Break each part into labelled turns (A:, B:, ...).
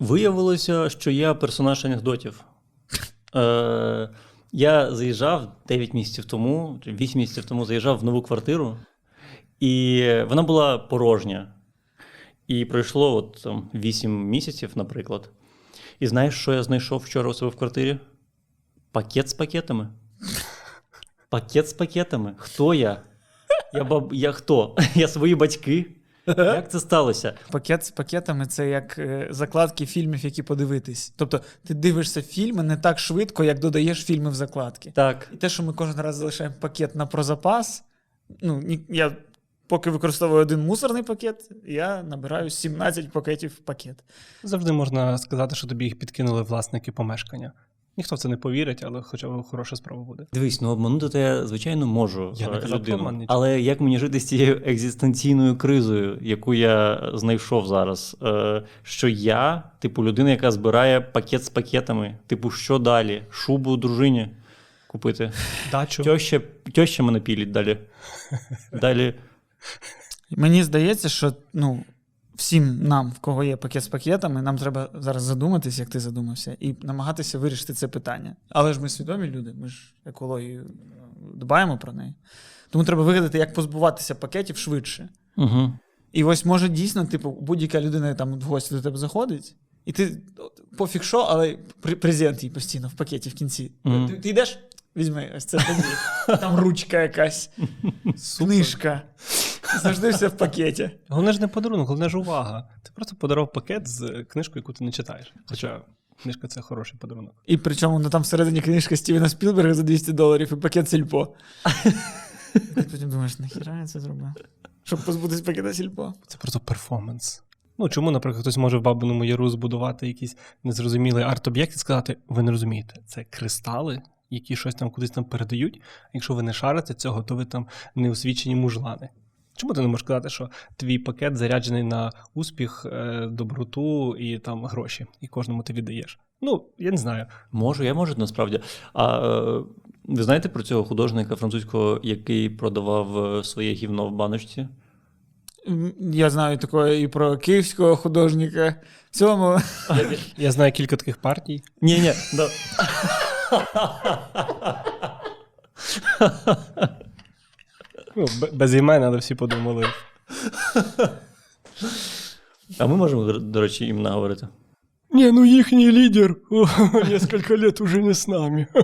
A: Виявилося, що я персонаж анекдотів. Е, я заїжджав 9 місяців тому, чи 8 місяців тому заїжджав в нову квартиру, і вона була порожня. І пройшло от, там, 8 місяців, наприклад. І знаєш, що я знайшов вчора у себе в квартирі? Пакет з пакетами. Пакет з пакетами. Хто я? Я, баб... я хто? Я свої батьки. Як це сталося?
B: Пакет з пакетами це як е, закладки фільмів, які подивитись. Тобто ти дивишся фільми не так швидко, як додаєш фільми в закладки.
A: Так.
B: І те, що ми кожен раз залишаємо пакет на прозапас. Ну, ні- я поки використовую один мусорний пакет, я набираю 17 пакетів в пакет.
C: Завжди можна сказати, що тобі їх підкинули власники помешкання. Ніхто в це не повірить, але хоча б хороша справа буде.
A: Дивись, ну обманути я, звичайно, можу
C: Я не
A: е,
C: казав
A: людину.
C: обман.
A: Але як мені жити з цією екзистенційною кризою, яку я знайшов зараз? Е, що я, типу, людина, яка збирає пакет з пакетами, типу, що далі? Шубу дружині купити.
C: Дачу.
A: Тьоща, тьоща мене пілить далі. Далі.
B: Мені здається, що ну, всім нам, в кого є пакет з пакетами, нам треба зараз задуматись, як ти задумався, і намагатися вирішити це питання. Але ж ми свідомі люди, ми ж екологію е, дбаємо про неї. Тому треба вигадати, як позбуватися пакетів швидше.
A: Угу.
B: І ось може дійсно, типу, будь-яка людина там в гості до тебе заходить, і ти пофіг що, але презент їй постійно в пакеті в кінці.
A: Мгм.
B: Ти, ти йдеш, візьми, ось це тобі. Там ручка якась, книжка. Завжди все в пакеті.
C: Головне ж не подарунок, головне ж увага. Ти просто подарував пакет з книжкою, яку ти не читаєш. Хоча книжка це хороший подарунок.
B: І причому ну, там всередині книжка Стівена Спілберга за 200 доларів і пакет сільпо. Ти потім думаєш, нахіра я це зробив? Щоб позбутись пакета сільпо.
C: Це просто перформанс. Ну чому, наприклад, хтось може в Бабиному Яру збудувати якийсь незрозумілий арт-об'єкт і сказати: ви не розумієте, це кристали, які щось там кудись там передають. А якщо ви не шарите цього, то ви там неосвічені мужлани. Чому ти не можеш сказати, що твій пакет заряджений на успіх, е, доброту і там гроші, і кожному ти віддаєш? Ну, я не знаю.
A: Можу, я можу насправді. А е, ви знаєте про цього художника французького, який продавав е, своє гівно в баночці?
B: Я знаю такое і про київського художника. В цьому
C: Я знаю кілька таких партій.
A: Ні, ні. Да.
C: Ну, без імен, але всі подумали.
A: А ми можемо, до речі, імена говорити.
C: Ні, ну їхній лідер кілька років уже не з нами.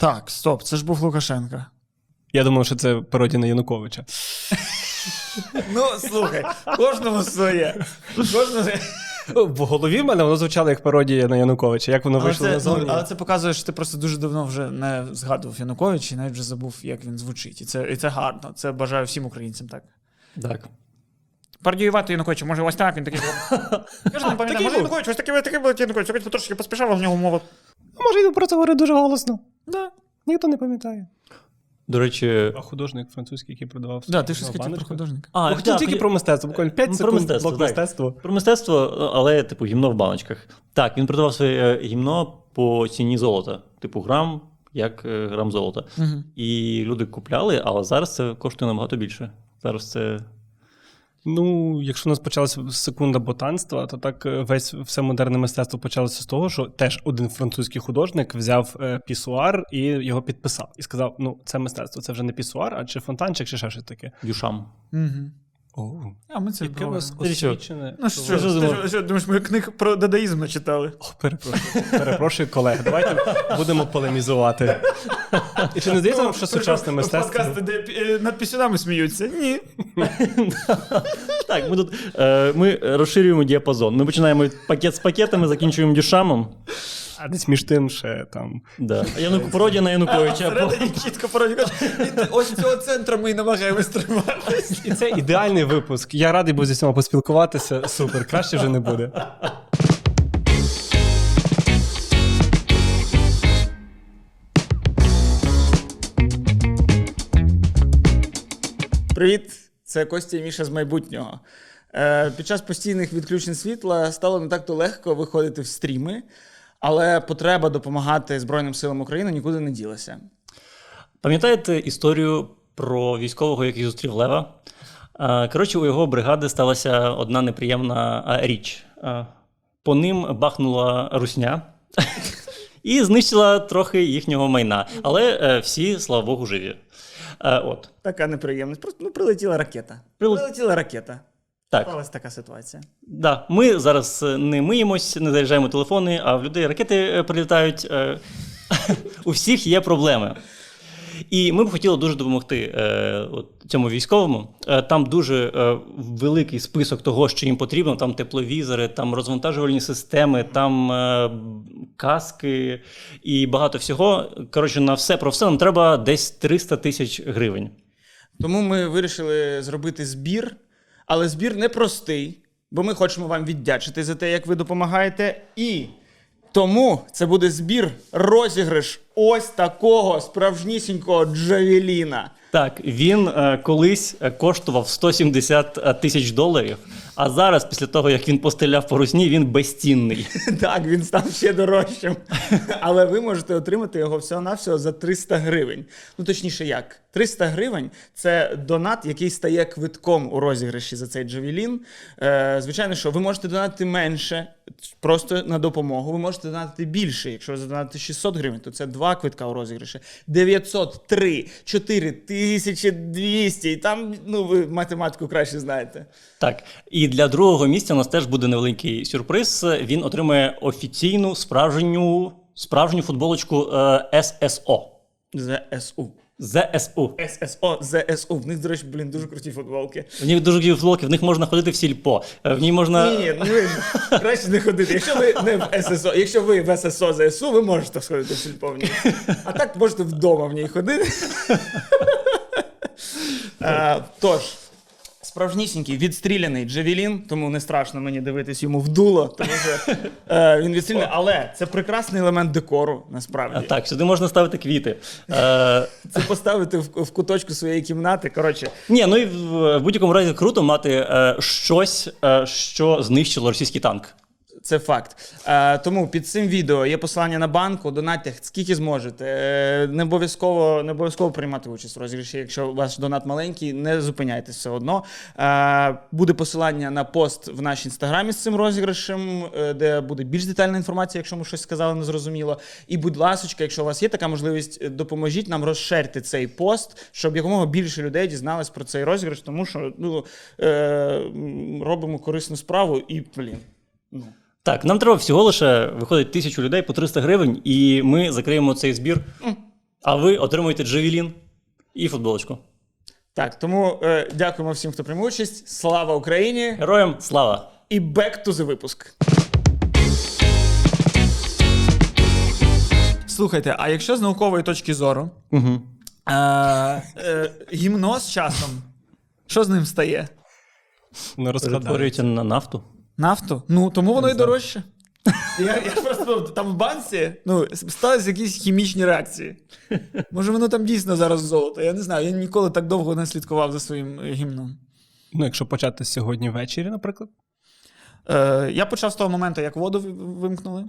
B: Так, стоп, це ж був Лукашенко.
C: Я думав, що це пародія на Януковича.
B: Ну, слухай, кожному своє. Кожному своє.
C: В голові в мене воно звучало як пародія на Януковича. Як воно
B: Але
C: вийшло
B: це, ну,
C: назовні?
B: але це показує, що ти просто дуже давно вже не згадував Януковича і навіть вже забув, як він звучить. І це, і це гарно. Це бажаю всім українцям так.
A: Так.
B: Пародіювати Януковича, може, ось так він такий. Я ж не пам'ятаю, може Янукович, ось такий, такий був Янукович, якось трошки поспішав, а в нього мова.
C: Може, він про це говорить дуже голосно.
B: Да.
C: Ніхто не пам'ятає.
A: До речі,
C: А художник французький, який продавав
B: Да, ти щось хотів про художника.
A: а,
C: Ну, хотів тільки
A: я-
C: про мистецтво, буквально 5
A: секунд. про мистецтво,
C: блок мистецтво.
A: Про мистецтво, але, типу, гімно в баночках. Так, він продавав своє е, гімно по ціні золота. Типу, грам, як е, грам золота.
B: Угу.
A: І люди купляли, але зараз це коштує набагато більше. Зараз це.
C: Ну, якщо у нас почалася секунда ботанства, то так е, весь все модерне мистецтво почалося з того, що теж один французький художник взяв е, пісуар і його підписав. І сказав: ну, це мистецтво, це вже не пісуар, а чи фонтанчик, чи ще щось таке.
A: Дюшам.
B: Угу.
C: О,
B: А ми це
C: яке у вас
B: говоримо.
A: що?
C: освічене.
B: Ну що,
A: що
B: ти що, що, думаєш, ми книг про дадаїзм не читали?
C: О, перепрошую, перепрошую, колеги. Давайте будемо полемізувати. І чи не здається вам, що сучасне мистецтво?
B: Подкасти, де е, над пісюнами сміються? Ні.
A: Так, ми тут е, ми розширюємо діапазон. Ми починаємо пакет з пакетами, закінчуємо дюшамом.
C: А десь між тим ще там.
A: Да. А Януку пародія на Януковича.
B: Всередині чітко пародія. Ось цього центру ми і намагаємось триматись.
C: І це ідеальний випуск. Я радий був зі всіма поспілкуватися. Супер, краще вже не буде.
B: Привіт, це Костя і Міша з майбутнього. Е, під час постійних відключень світла стало не так-то легко виходити в стріми, але потреба допомагати Збройним силам України нікуди не ділася.
A: Пам'ятаєте історію про військового, який зустрів Лева? Е, Коротше, у його бригади сталася одна неприємна е, річ. Е, по ним бахнула русня і знищила трохи їхнього майна. Але всі, слава Богу, живі. От.
B: Така неприємність. Просто ну, прилетіла ракета. Прилетіла ракета.
A: Так.
B: Сталася така ситуація.
A: Да, ми зараз е, не миємось, не заряджаємо телефони, а в людей ракети е, прилітають. е, У всіх є проблеми. І ми б хотіли дуже допомогти е, от, цьому військовому. Е, там дуже е, великий список того, що їм потрібно. Там тепловізори, там розвантажувальні системи, там е, каски і багато всього. Коротше, на все про все нам треба десь 300 тисяч гривень.
B: Тому ми вирішили зробити збір, але збір непростий, бо ми хочемо вам віддячити за те, як ви допомагаєте. І тому це буде збір розіграш ось такого справжнісінького Джавеліна.
A: Так, він е, колись е, коштував 170 тисяч доларів, а зараз, після того, як він постріляв по русні, він безцінний.
B: Так, він став ще дорожчим. Але ви можете отримати його всього-навсього за 300 гривень. Ну, точніше, як? 300 гривень це донат, який стає квитком у розіграші за цей Джавелін. Е, звичайно, що ви можете донатити менше, просто на допомогу. Ви можете донатити більше. Якщо ви задонатите 600 гривень, то це два квитка у розіграші. 903, 4200. І там, ну, ви математику краще знаєте.
A: Так, і для другого місця у нас теж буде невеликий сюрприз. Він отримує офіційну справжню справжню футболочку е, ССО.
B: ЗСУ.
A: ЗСУ.
B: ССО, ЗСУ. В них, до речі, блін, дуже круті футболки.
A: В них дуже круті футболки, в них можна ходити в сільпо. е, В ній можна.
B: Ні, ну ви краще не ходити. Якщо ви не в ССО, якщо ви в ССО ЗСУ, ви можете сходити в сільпо в ній. А так можете вдома в ній ходити. А, Тож, справжнісінький відстріляний Джавелін, тому не страшно мені дивитись йому в дуло, тому що е, він відстріляний. Але це прекрасний елемент декору, насправді.
A: Так, сюди можна ставити квіти. Е,
B: Це поставити в, куточку своєї кімнати. Коротше,
A: ні, ну і в, будь-якому разі круто мати е, щось, е, що знищило російський танк.
B: Це факт. Е, тому під цим відео є посилання на банку, донатьте скільки зможете. Е, не обов'язково не обов'язково приймати участь в розіграші. Якщо ваш донат маленький, не зупиняйтесь все одно. Е, буде посилання на пост в наш інстаграмі з цим розіграшем, е, де буде більш детальна інформація, якщо ми щось сказали незрозуміло. І, будь ласочка, якщо у вас є така можливість, е, допоможіть нам розширити цей пост, щоб якомога більше людей дізнались про цей розіграш, тому що ну, е, робимо корисну справу і, блін. Ну.
A: Так, нам треба всього лише виходить тисячу людей по 300 гривень, і ми закриємо цей збір. А ви отримуєте джавелін і футболочку.
B: Так, тому е, дякуємо всім, хто приймав участь. Слава Україні!
A: Героям слава!
B: І back to the випуск. Слухайте, а якщо з наукової точки зору,
A: Угу.
B: е, е, гімно з часом, що з ним стає?
C: Не розкладається.
A: На нафту.
B: Нафту? Ну, тому воно і дорожче. Я, я просто там в банці ну, сталися якісь хімічні реакції. Може, воно там дійсно зараз золото. Я не знаю. Я ніколи так довго не слідкував за своїм е, гімном.
C: Ну, якщо почати сьогодні ввечері, наприклад.
B: Е, я почав з того моменту, як воду вимкнули.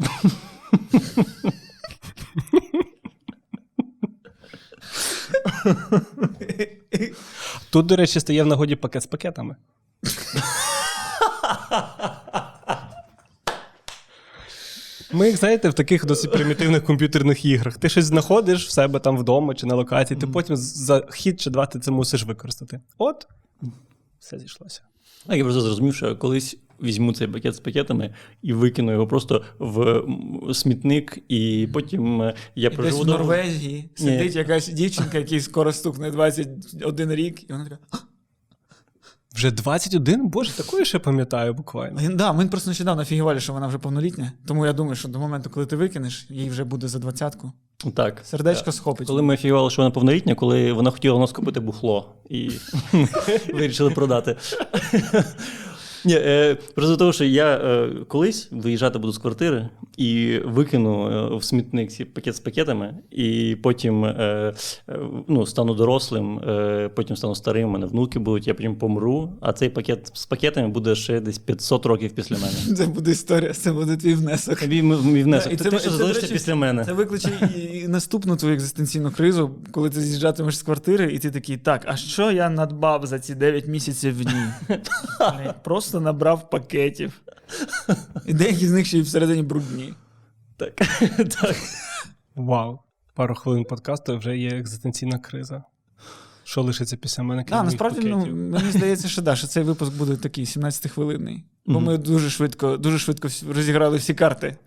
C: Тут, до речі, стає в нагоді пакет з пакетами. Ми, як знаєте, в таких досить примітивних комп'ютерних іграх. Ти щось знаходиш в себе там вдома чи на локації, ти потім за хід чи два ти це мусиш використати. От, все зійшлося.
A: А я просто зрозумів, що колись візьму цей пакет з пакетами і викину його просто в смітник, і потім е, я
B: І десь в. Норвегії сидить якась дівчинка, якій скоро стукне 21 рік, і вона така. «А,
C: Вже 21? Боже, такої ще пам'ятаю буквально.
B: Так, Да, ми просто нещодавно фігівали, що вона вже повнолітня. Тому я думаю, що до моменту, коли ти викинеш, їй вже буде за двадцятку.
A: Так.
B: Сердечко схопить.
A: Коли ми фігівали, що вона повнолітня, коли вона хотіла у нас купити бухло і вирішили продати. Ні, е, просто того, що я е, колись виїжджати буду з квартири і викину е, в смітник ці пакет з пакетами, і потім е, е, ну, стану дорослим, е, потім стану старим, у мене внуки будуть, я потім помру, а цей пакет з пакетами буде ще десь 500 років після мене.
B: Це буде історія, це буде твій внесок.
A: Мій, мій внесок.
B: Да,
A: Ти
B: це-
A: ти
B: це,
A: що
B: до
A: залишишся після мене.
B: Це викличе і, наступну твою екзистенційну кризу, коли ти з'їжджатимеш з квартири, і ти такий, так, а що я надбав за ці 9 місяців в ній? Блін, Просто набрав пакетів. І деякі з них ще й всередині брудні.
A: Так. так.
C: Вау. Пару хвилин подкасту вже є екзистенційна криза. Що лишиться після мене?
B: Да, насправді, ну, мені здається, що, да, що цей випуск буде такий 17-хвилинний. Бо
A: Мгм.
B: ми дуже швидко, дуже швидко розіграли всі карти.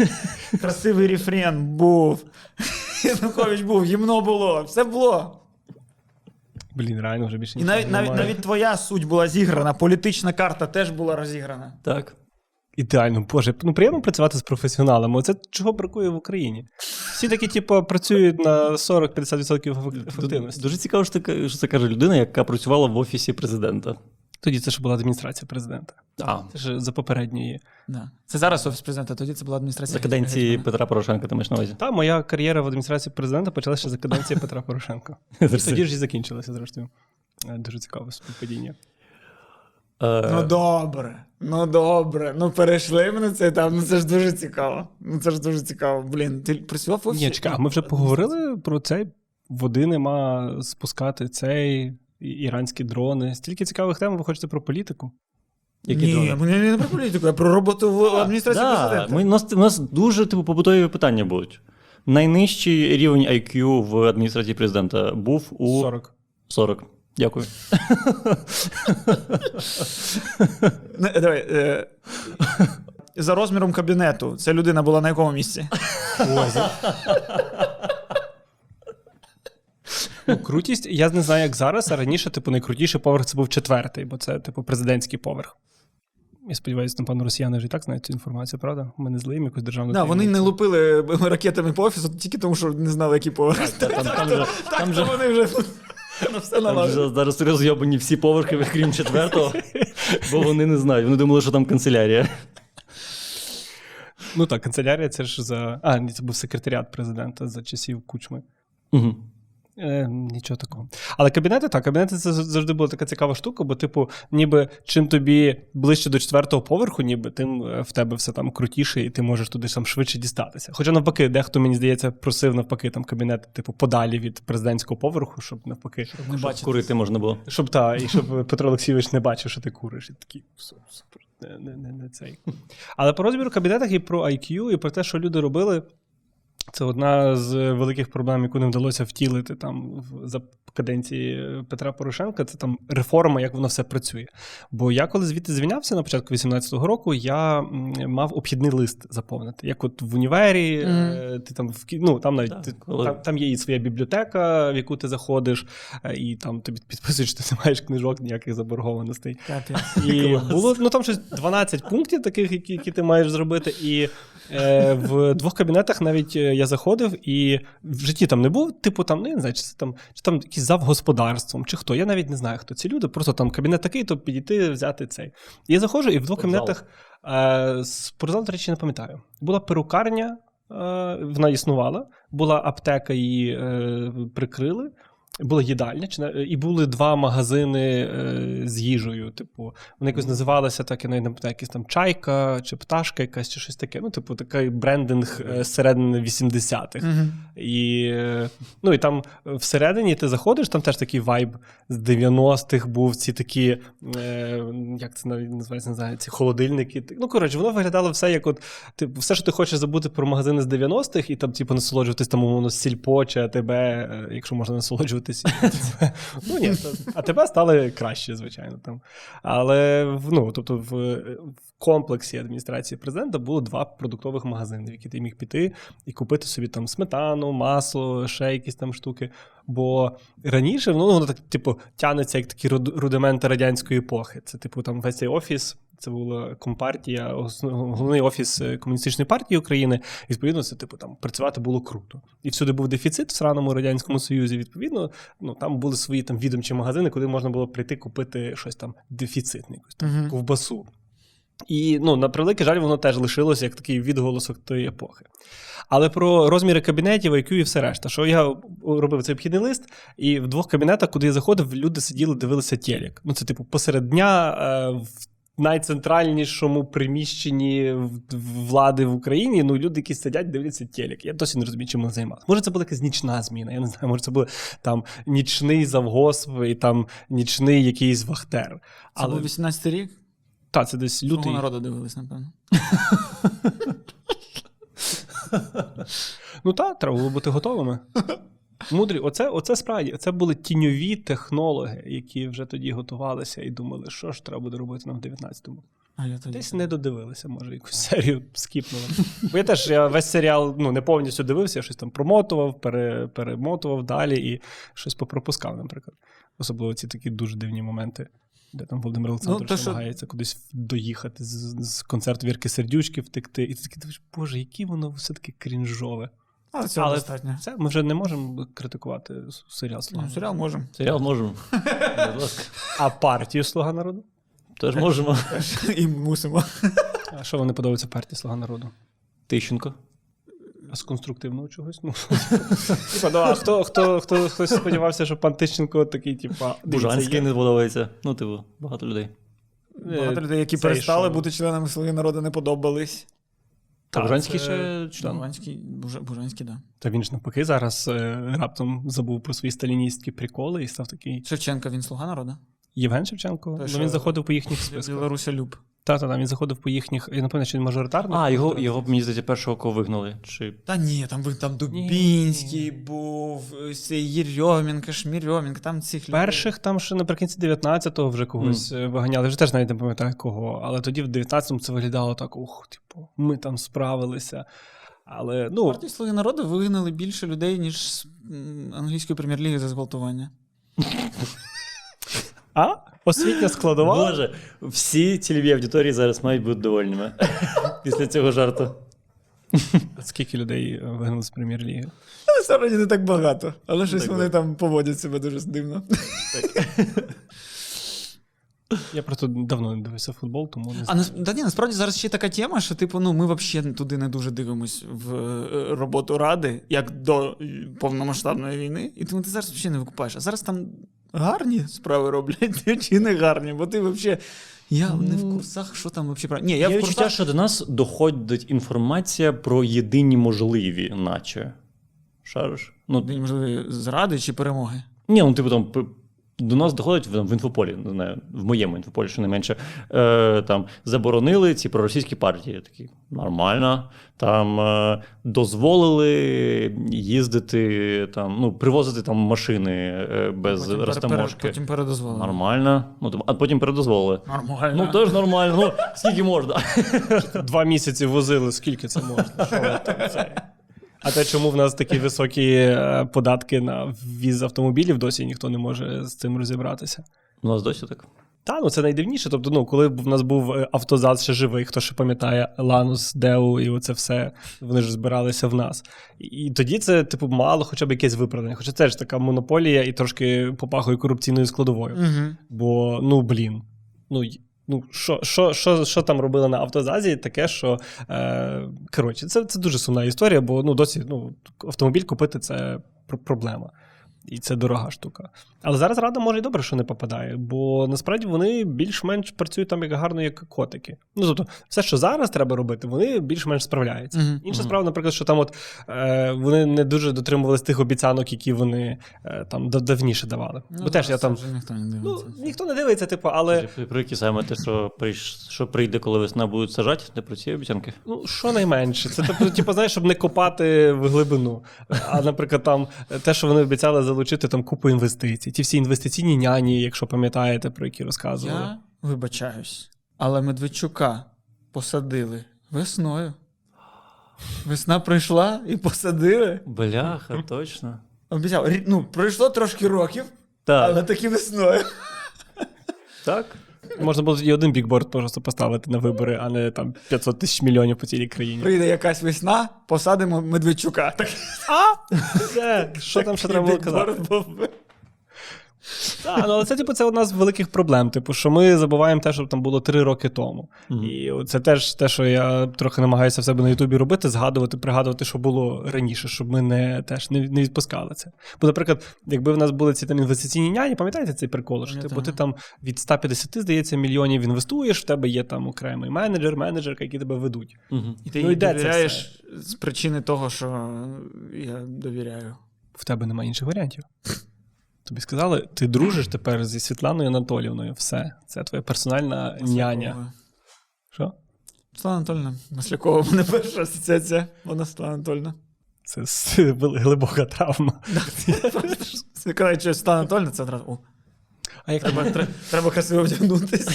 B: Красивий рефрен був. Янукович був, гімно було, все було.
C: Блін, реально вже більше
B: І
C: нічого
B: навіть, навіть,
C: немає.
B: навіть твоя суть була зіграна, політична карта теж була розіграна.
A: так.
C: Ідеально, боже, ну приємно працювати з професіоналами. Оце чого бракує в Україні. Всі такі, типу, працюють на 40-50% ефективності.
A: Дуже цікаво, що, ти, що це каже людина, яка працювала в офісі президента.
C: Тоді це ж була адміністрація президента.
A: А,
C: Це ж за попередньої.
B: Да. Це зараз офіс президента, тоді це була адміністрація.
A: за каденції
B: Гетьмана.
A: Петра Порошенка, ти маєш на увазі.
C: Та моя кар'єра в адміністрації президента почалася ще за каденції Петра Порошенка. І тоді ж і закінчилася, зрештою. Е, Дуже цікаве співпадіння.
A: Е,
B: Ну добре, ну добре. Ну перейшли ми на цей етап. Ну це ж дуже цікаво. Ну це ж дуже цікаво. Блін, ти працював офісі?
C: Ні, чекай, а ми вже поговорили про цей. Води нема спускати цей, іранські дрони. Стільки цікавих тем, ви хочете про політику?
A: які
B: Ні,
A: дрони?
B: мені не про політику, а про роботу в адміністрації
A: Да,
B: президента.
A: ми, у, нас, у нас дуже типу, побутові питання будуть. Найнижчий рівень IQ в адміністрації президента був у
C: 40.
A: 40. Дякую.
B: Давай, е, за розміром кабінету ця людина була на якому місці?
C: Ну, крутість, я не знаю, як зараз, а раніше, типу, найкрутіший поверх це був четвертий, бо це, типу, президентський поверх. Я сподіваюся, напевно, росіяни вже і так знають цю інформацію, правда? Ми не злиємо якусь державну
B: Да, вони не лупили ракетами по офісу тільки тому, що не знали, який поверх.
A: Там, там,
B: Так,
A: там,
B: то
A: же,
B: вони вже все
A: там зараз розйобані всі поверхи, крім четвертого, бо вони не знають. Вони думали, що там канцелярія.
C: Ну так, канцелярія це ж за. А, ні, це був секретаріат президента за часів кучми.
A: Угу.
C: Е, нічого такого. Але кабінети, так, кабінети це завжди була така цікава штука, бо, типу, ніби чим тобі ближче до четвертого поверху, ніби тим е, в тебе все там крутіше, і ти можеш туди сам швидше дістатися. Хоча навпаки, дехто, мені здається, просив навпаки там кабінет, типу, подалі від президентського поверху, щоб навпаки,
B: Не
A: Щоб курити можна було.
C: щоб та, і щоб Петро Олексійович не бачив, що ти куриш. І такий супер, не, не, не, не цей. Але по розміру кабінетах і про IQ, і про те, що люди робили. Це одна з великих проблем, яку не вдалося втілити там в- за каденції Петра Порошенка. Це там реформа, як воно все працює. Бо я коли звідти звільнявся на початку 18-го року, я мав обхідний лист заповнити. Як от в універі, е, ти там в ну, там навіть
A: Так,
C: ти-
A: коли-
C: там, там є і своя бібліотека, в яку ти заходиш, е, і там тобі підписують, що ти не маєш книжок, ніяких заборгованостей.
B: Капець.
C: І було ну там щось 12 пунктів, таких, які, які ти маєш зробити. І е, в двох кабінетах навіть е, я заходив, і в житті там не був, типу, там, ну не знаю, чи це там, чи там якийсь зав господарством, чи хто. Я навіть не знаю, хто ці люди. Просто там кабінет такий, то підійти, взяти цей. І я заходжу, і в двох кабінетах е, спортзал, до речі, не пам'ятаю. Була перукарня. е, Вона існувала, була аптека, її е, прикрили. Була їдальня, чи і були два магазини е, з їжею. Типу, вони якось називалися так, я навіть не пам'ятаю, якісь там чайка чи пташка, якась чи щось таке. Ну, типу, такий брендинг е, середини 80-х.
B: Мгм.
C: І, е, ну, і там е, всередині ти заходиш, там теж такий вайб з 90-х був, ці такі, е, як це навіть називається, не знаю, ці холодильники. Ну, коротше, воно виглядало все як от, типу, все, що ти хочеш забути про магазини з 90-х, і там, типу, насолоджуватись там, умовно, сільпо чи АТБ, е, якщо можна насолоджуватись. ну, ні, то- АТБ стали краще, звичайно. Там. Але ну, тобто, в, в комплексі адміністрації президента було два продуктових магазини, в які ти міг піти і купити собі там сметану, масло, ще якісь там штуки. Бо раніше ну, воно так, типу, тянеться як такі руд- рудименти радянської епохи. Це, типу, там весь цей офіс. Це була компартія, головний офіс е, комуністичної партії України. Відповідно, це типу там працювати було круто. І всюди був дефіцит в сраному радянському союзі. Відповідно, ну там були свої там відомчі магазини, куди можна було прийти купити щось там дефіцитне, якусь там
B: Мгм.
C: ковбасу. І ну, на превеликий жаль, воно теж лишилося як такий відголосок тої епохи. Але про розміри кабінетів, IQ і все решта. Що я робив цей обхідний лист, і в двох кабінетах, куди я заходив, люди сиділи, дивилися телек. Ну, це, типу, посеред дня е, в найцентральнішому приміщенні влади в Україні. Ну, люди, які сидять, дивляться телек. Я досі не розумію, чим вони займалися. Може, це була якась нічна зміна. Я не знаю, може, це був там нічний завгосп і там нічний якийсь вахтер.
B: Це був 18 рік.
C: Та, це десь лютий.
B: народу дивились, напевно.
C: Ну так, треба було бути готовими. Мудрі, оце, оце справді, це були тіньові технологи, які вже тоді готувалися і думали, що ж треба буде робити нам в 19-му.
B: А я тоді.
C: Десь не додивилися, може, якусь серію скіпнули. Бо я теж я весь серіал ну, не повністю дивився, я щось там промотував, пере, перемотував далі і щось попропускав, наприклад. Особливо ці такі дуже дивні моменти, де там Володимир Олександрович
B: то, що-
C: намагається кудись доїхати з, з концерту Вірки Сердючки втекти. І ти такий думаєш, боже, яке воно все-таки крінжове.
B: Але цього
C: Але
B: достатньо.
C: Це ми вже не можемо критикувати серіал
B: Ну, серіал можемо.
A: Серіал можемо. Будь ласка.
C: А партію Слуга народу?
A: Теж можемо.
B: І мусимо.
C: А що вам не подобається партії Слуга народу?
A: Тищенко.
C: А з конструктивного чогось? Ну, типа, ну, а хто, хто, хто, хтось сподівався, що пан Тищенко такий, типа,
A: Бужанський не подобається. Ну, типу, багато людей.
B: Багато людей, які перестали
C: що-
B: бути членами Слуги народу, не подобались.
C: Та,
A: Бужанський
C: це-
A: ще член.
B: Бужанський, Бужа- Бужанський, да.
C: Та він ж навпаки зараз е, раптом забув про свої сталіністські приколи і став такий
B: Шевченко, він слуга народу?
C: Євген Шевченко.
B: Та
C: Ну,
B: що-
C: він заходив по їхніх списках.
B: Білоруся Люб.
C: Та, та, та, він заходив по їхніх. Я напевно, що він мажоритарний.
A: А, його, його мені здається, першого кого вигнали. Чи...
B: Та ні, там, ви- там Дубінський був, Єрьомінка, Шмірьомінка, там цих людей.
C: Перших там ще наприкінці 19-го вже когось mm. виганяли. Вже теж навіть не пам'ятаю кого. Але тоді в 19-му це виглядало так: ух, типу, ми там справилися. Але ну,
B: Партії Слуги народу вигнали більше людей, ніж з англійської прем'єр-ліги за зґвалтування.
C: а освітня складова.
A: Боже, всі цільові аудиторії зараз мають бути довольними після цього жарту.
C: Скільки людей е, вигнали з прем'єр-ліги?
B: Насправді не так багато, але щось
A: так
B: вони
A: багато.
B: там поводять себе дуже дивно.
C: Я просто давно не дивився футбол, тому не
B: А
C: знаю.
B: нас, да ні, насправді зараз ще така тема, що типу, ну ми взагалі туди не дуже дивимось в е, роботу ради, як до е, повномасштабної війни. І тому ти зараз взагалі не викупаєш. А зараз там гарні справи роблять, чи не гарні, бо ти взагалі. Я не в курсах, що там взагалі. Ні, я
A: Я
B: в
A: відчуття, що до нас доходить інформація про єдині можливі, наче. Шариш? Ну,
B: єдині можливо, зради чи перемоги.
A: Ні, ну типу там до нас доходить в, в інфополі, не знаю, в моєму інфополі, що не менше. Е, там заборонили ці проросійські партії. Такі нормально. Там е, дозволили їздити, там, ну, привозити там машини е, без
B: Потім
A: розтаможки.
B: пере- Потім передозволили.
A: Нормально. Ну, там, а потім передозволили.
B: Нормально.
A: Ну, теж нормально. Ну, скільки можна.
C: Два місяці возили, скільки це можна? Що там це? А те, чому в нас такі високі е, податки на ввіз автомобілів, досі ніхто не може з цим розібратися.
A: У нас досі так.
C: Та, ну це найдивніше. Тобто, ну, коли в нас був е, автозаз ще живий, хто ще пам'ятає Ланус, Деу і оце все, вони ж збиралися в нас. І, тоді це, типу, мало хоча б якесь виправдання. Хоча це ж така монополія і трошки попахує корупційною складовою.
B: Угу.
C: Бо, ну, блін. Ну, ну що, що, що, що там робили на автозазі, таке, що е, коротше, це, це дуже сумна історія, бо ну, досі ну, автомобіль купити це проблема. І це дорога штука. Але зараз рада може і добре, що не попадає, бо насправді вони більш-менш працюють там як гарно, як котики. Ну тобто, все, що зараз треба робити, вони більш-менш справляються.
B: Мгм.
C: Інша справа, наприклад, що там от е, вони не дуже дотримувалися тих обіцянок, які вони е, там давніше давали. бо теж я там.
B: Ніхто не
C: Ну, ніхто не дивиться, типу, але
A: Про, про які саме те, що, прийш- що прийде, коли весна будуть сажати, не про ці обіцянки.
C: ну що найменше. Це типу, типу, знаєш, щоб не копати в глибину. А, наприклад, там те, що вони обіцяли залучити там купу інвестицій. Ті всі інвестиційні няні, якщо пам'ятаєте, про які розказували.
B: Я вибачаюсь, але Медведчука посадили весною. Весна прийшла і посадили.
A: Бляха, точно.
B: Обіцяв, ну, пройшло трошки років,
A: Так,
B: але таки весною.
A: так.
C: Можна було і один бікборд просто поставити на вибори, а не там 500 тисяч мільйонів по цілій країні.
B: Прийде якась весна, посадимо Медведчука. Так,
C: А! Все, що там ще треба було казати? Так, ну, але це, типу, це одна з великих проблем. Типу, що ми забуваємо те, що там було три роки тому.
A: Мгм.
C: І це теж те, що я трохи намагаюся в себе на Ютубі робити, згадувати, пригадувати, що було раніше, щоб ми не теж не, не відпускали це. Бо, наприклад, якби в нас були ці там інвестиційні няні, пам'ятаєте цей прикол? Що типу, ти там від 150, здається, мільйонів інвестуєш, в тебе є там окремий менеджер, менеджерка, які тебе ведуть.
A: Угу.
B: І ти
C: Ну,
B: довіряєш з причини того, що я довіряю.
C: В тебе немає інших варіантів. Тобі сказали, ти дружиш тепер зі Світланою Анатолівною. Все, це твоя персональна няня. Що?
B: Світлана Анатольовна, Маслякова, в мене перша асоціація. Вона Світлана Анатольовна.
C: Це глибока травма.
B: Коли чуєш Світлана Анатольовна, це одразу. О,
C: А як
B: треба, треба, треба красиво вдягнутися.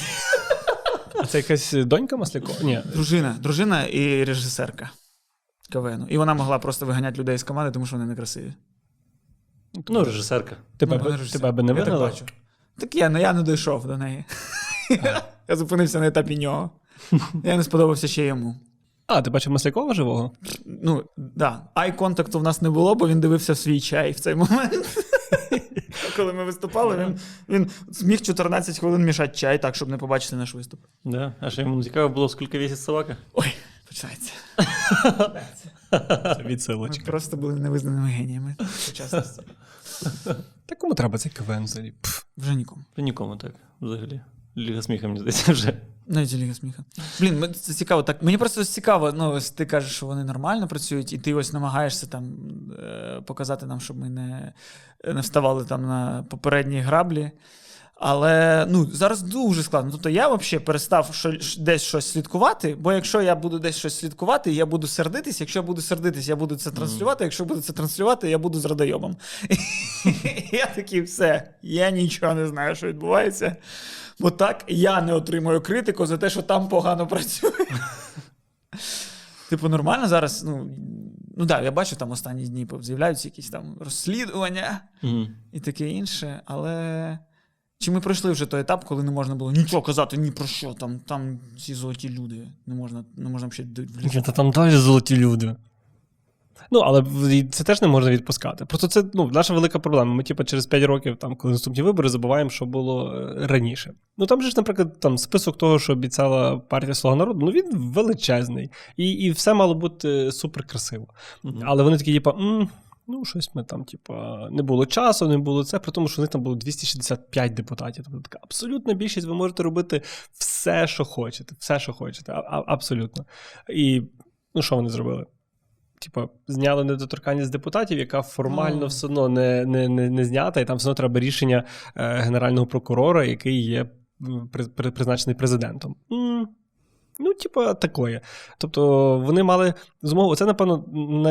C: А це якась донька Маслякова? Ні.
B: Дружина, дружина і режисерка КВН. І вона могла просто виганяти людей з команди, тому що вони не красиві.
A: Ну, режисерка.
C: Тебе, б-
B: режисер.
C: тебе би не
B: Я так бачу. Так я, ну, я не дійшов до неї. Я зупинився на етапі нього. Я не сподобався ще йому.
C: А, ти бачив Маслякова живого?
B: Ну, да. Ай контакту в нас не було, бо він дивився в свій чай в цей момент. Коли ми виступали, він, він зміг 14 хвилин мішати чай так, щоб не побачити наш виступ.
A: Да. А що йому цікаво було, скільки вісить собака?
B: Ой, починається.
C: Це
B: Ми просто були невизнаними геніями сучасності.
C: Та кому треба цей КВН взагалі?
B: Вже нікому.
A: Та нікому так, взагалі. Ліга сміха, мені здається, вже.
B: Навіть Ліга сміха. Блін, це цікаво. Так мені просто цікаво. Ну, ось ти кажеш, що вони нормально працюють, і ти ось намагаєшся там е, показати нам, щоб ми не, не вставали там на попередні граблі. Але ну, зараз дуже складно. Тобто я взагалі перестав що, десь щось слідкувати, бо якщо я буду десь щось слідкувати, я буду сердитись. Якщо я буду сердитись, я буду це транслювати. Якщо буду це транслювати, я буду з радойобом. Я такий, все, я нічого не знаю, що відбувається. Бо так я не отримую критику за те, що там погано працює. Типу, нормально зараз. Ну, ну да, я бачу, там останні дні з'являються якісь там розслідування і таке інше, але. Чи ми пройшли вже той етап, коли не можна було нічого казати ні про що, там, там ці золоті люди. Не можна, не можна ще
C: Ні, Та там далі золоті люди. Ну, але це теж не можна відпускати. Просто це ну, наша велика проблема. Ми, типу, через 5 років, там, коли наступні вибори, забуваємо, що було е, раніше. Ну там же ж, наприклад, там список того, що обіцяла партія Слуга народу, ну він величезний. І, і все мало бути супер красиво. Але вони такі, типу, «М, ну, щось ми там, типу, не було часу, не було це, при тому, що в них там було 265 депутатів. Тобто така абсолютна більшість, ви можете робити все, що хочете, все, що хочете. А, а- абсолютно. І ну, що вони зробили? Типа, зняли недоторканність депутатів, яка формально
B: Ну.
C: все одно не, не, не, не знята, і там все одно треба рішення е, генерального прокурора, який є м, при, при- призначений президентом. М, Ну, типа, такое. Тобто вони мали змогу. Це, напевно,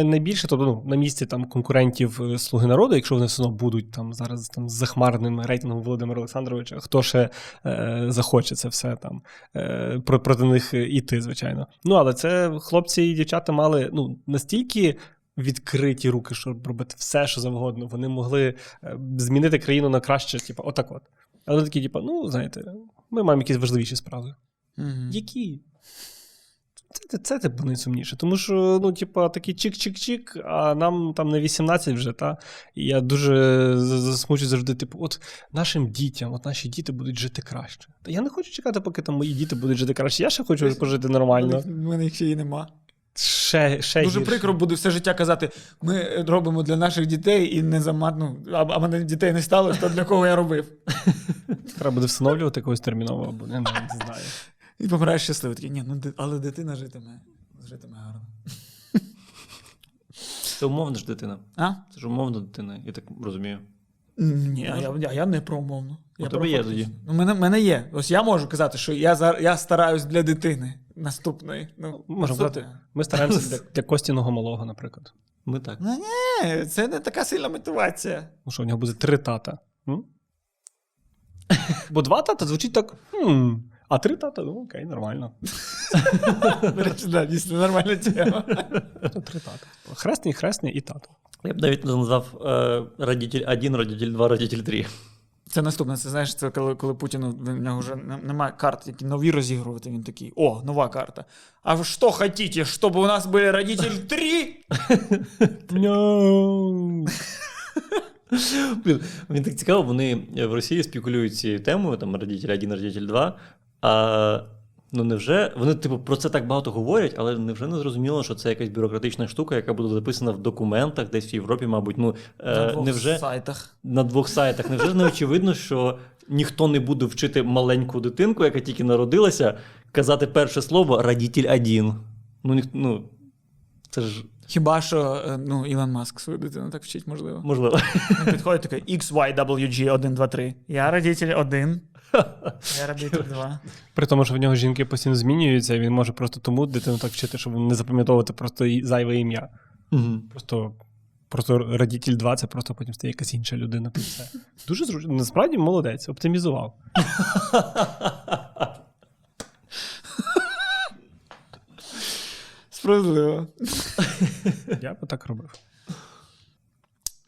C: найбільше, тобто, ну, на місці там конкурентів е, Слуги народу, якщо вони все одно будуть там зараз там з захмарним рейтингом Володимира Олександровича, хто ще е, захоче це все там е, проти них іти, звичайно. Ну, але це хлопці і дівчата мали ну, настільки. Відкриті руки, щоб робити все, що завгодно. Вони могли е, змінити країну на краще, типу, отак от. Але такі, типу, ну, знаєте, ми маємо якісь важливіші справи.
B: Мгм.
C: Які? Це, це типу найсумніше. Тому що, ну, типа, такий чик-чик-чик, а нам там не 18 вже, та? І я дуже засмучу завжди, типу, от нашим дітям, от наші діти будуть жити краще. Та я не хочу чекати, поки там мої діти будуть жити краще. Я ще хочу пожити нормально.
B: У мене їх ще і нема.
C: Ще, ще
B: Дуже
C: гірше.
B: прикро буде все життя казати: ми робимо для наших дітей і не замат... ну, а, а мене дітей не стало, то для кого я робив.
C: Треба буде встановлювати когось терміново, або не, не знаю.
B: І помираєш щасливо. Такий, ні, ну але дитина житиме. Житиме гарно.
A: Це умовна ж дитина.
B: А?
A: Це ж умовна дитина, я так розумію.
B: Ні, а я, я, я не про умовну.
A: У
B: Я
A: тебе
B: про
A: є тоді.
B: Ну, мене, мене є. Ось я можу казати, що я, зар- я стараюсь для дитини наступної. Ну,
C: Можна
B: наступної.
C: сказати, ми стараємося для, для Костіного малого, наприклад.
A: Ми так.
B: Ну ні, це не така сильна мотивація.
C: Ну що, у нього буде три тата. М? Бо два тата звучить так. Хм. А три тата, ну окей, нормально.
B: До речі, да, дійсно нормальна тема.
C: Три тата. Хресний, хресний і тато.
A: Я б навіть назвав е, родитель 1, родитель 2, родитель 3.
B: Це наступне. Це знаєш, це коли, коли Путіну в нього вже немає карт, які нові розігрувати. Він такий: о, нова карта. А ви що хотіте, щоб у нас були родителі 3?
C: No.
A: Блін, мені так цікаво, вони в Росії спекулюють цією темою, там родитель 1, родитель 2. А ну невже вони, типу, про це так багато говорять, але невже не зрозуміло, що це якась бюрократична штука, яка буде записана в документах, десь в Європі, мабуть. Ну,
B: На
A: е,
B: двох
A: невже
B: сайтах.
A: на двох сайтах. Невже не очевидно, що ніхто не буде вчити маленьку дитинку, яка тільки народилася, казати перше слово родитель 1. Ну, ніх- ну це ж
B: Хіба що е, ну, Ілон Маск свою дитину так вчить, можливо.
A: можливо.
B: Він підходить такий XYWG 1, 2, 3. Я родитель 1. 2.
C: При тому, що в нього жінки постійно змінюються, і він може просто тому дитину так вчити, щоб не запам'ятовувати просто зайве ім'я. Просто, просто Радітель 2 це просто потім стає якась інша людина. Ти. Дуже зручно. Насправді молодець, оптимізував.
B: Справедливо.
C: Я би так робив.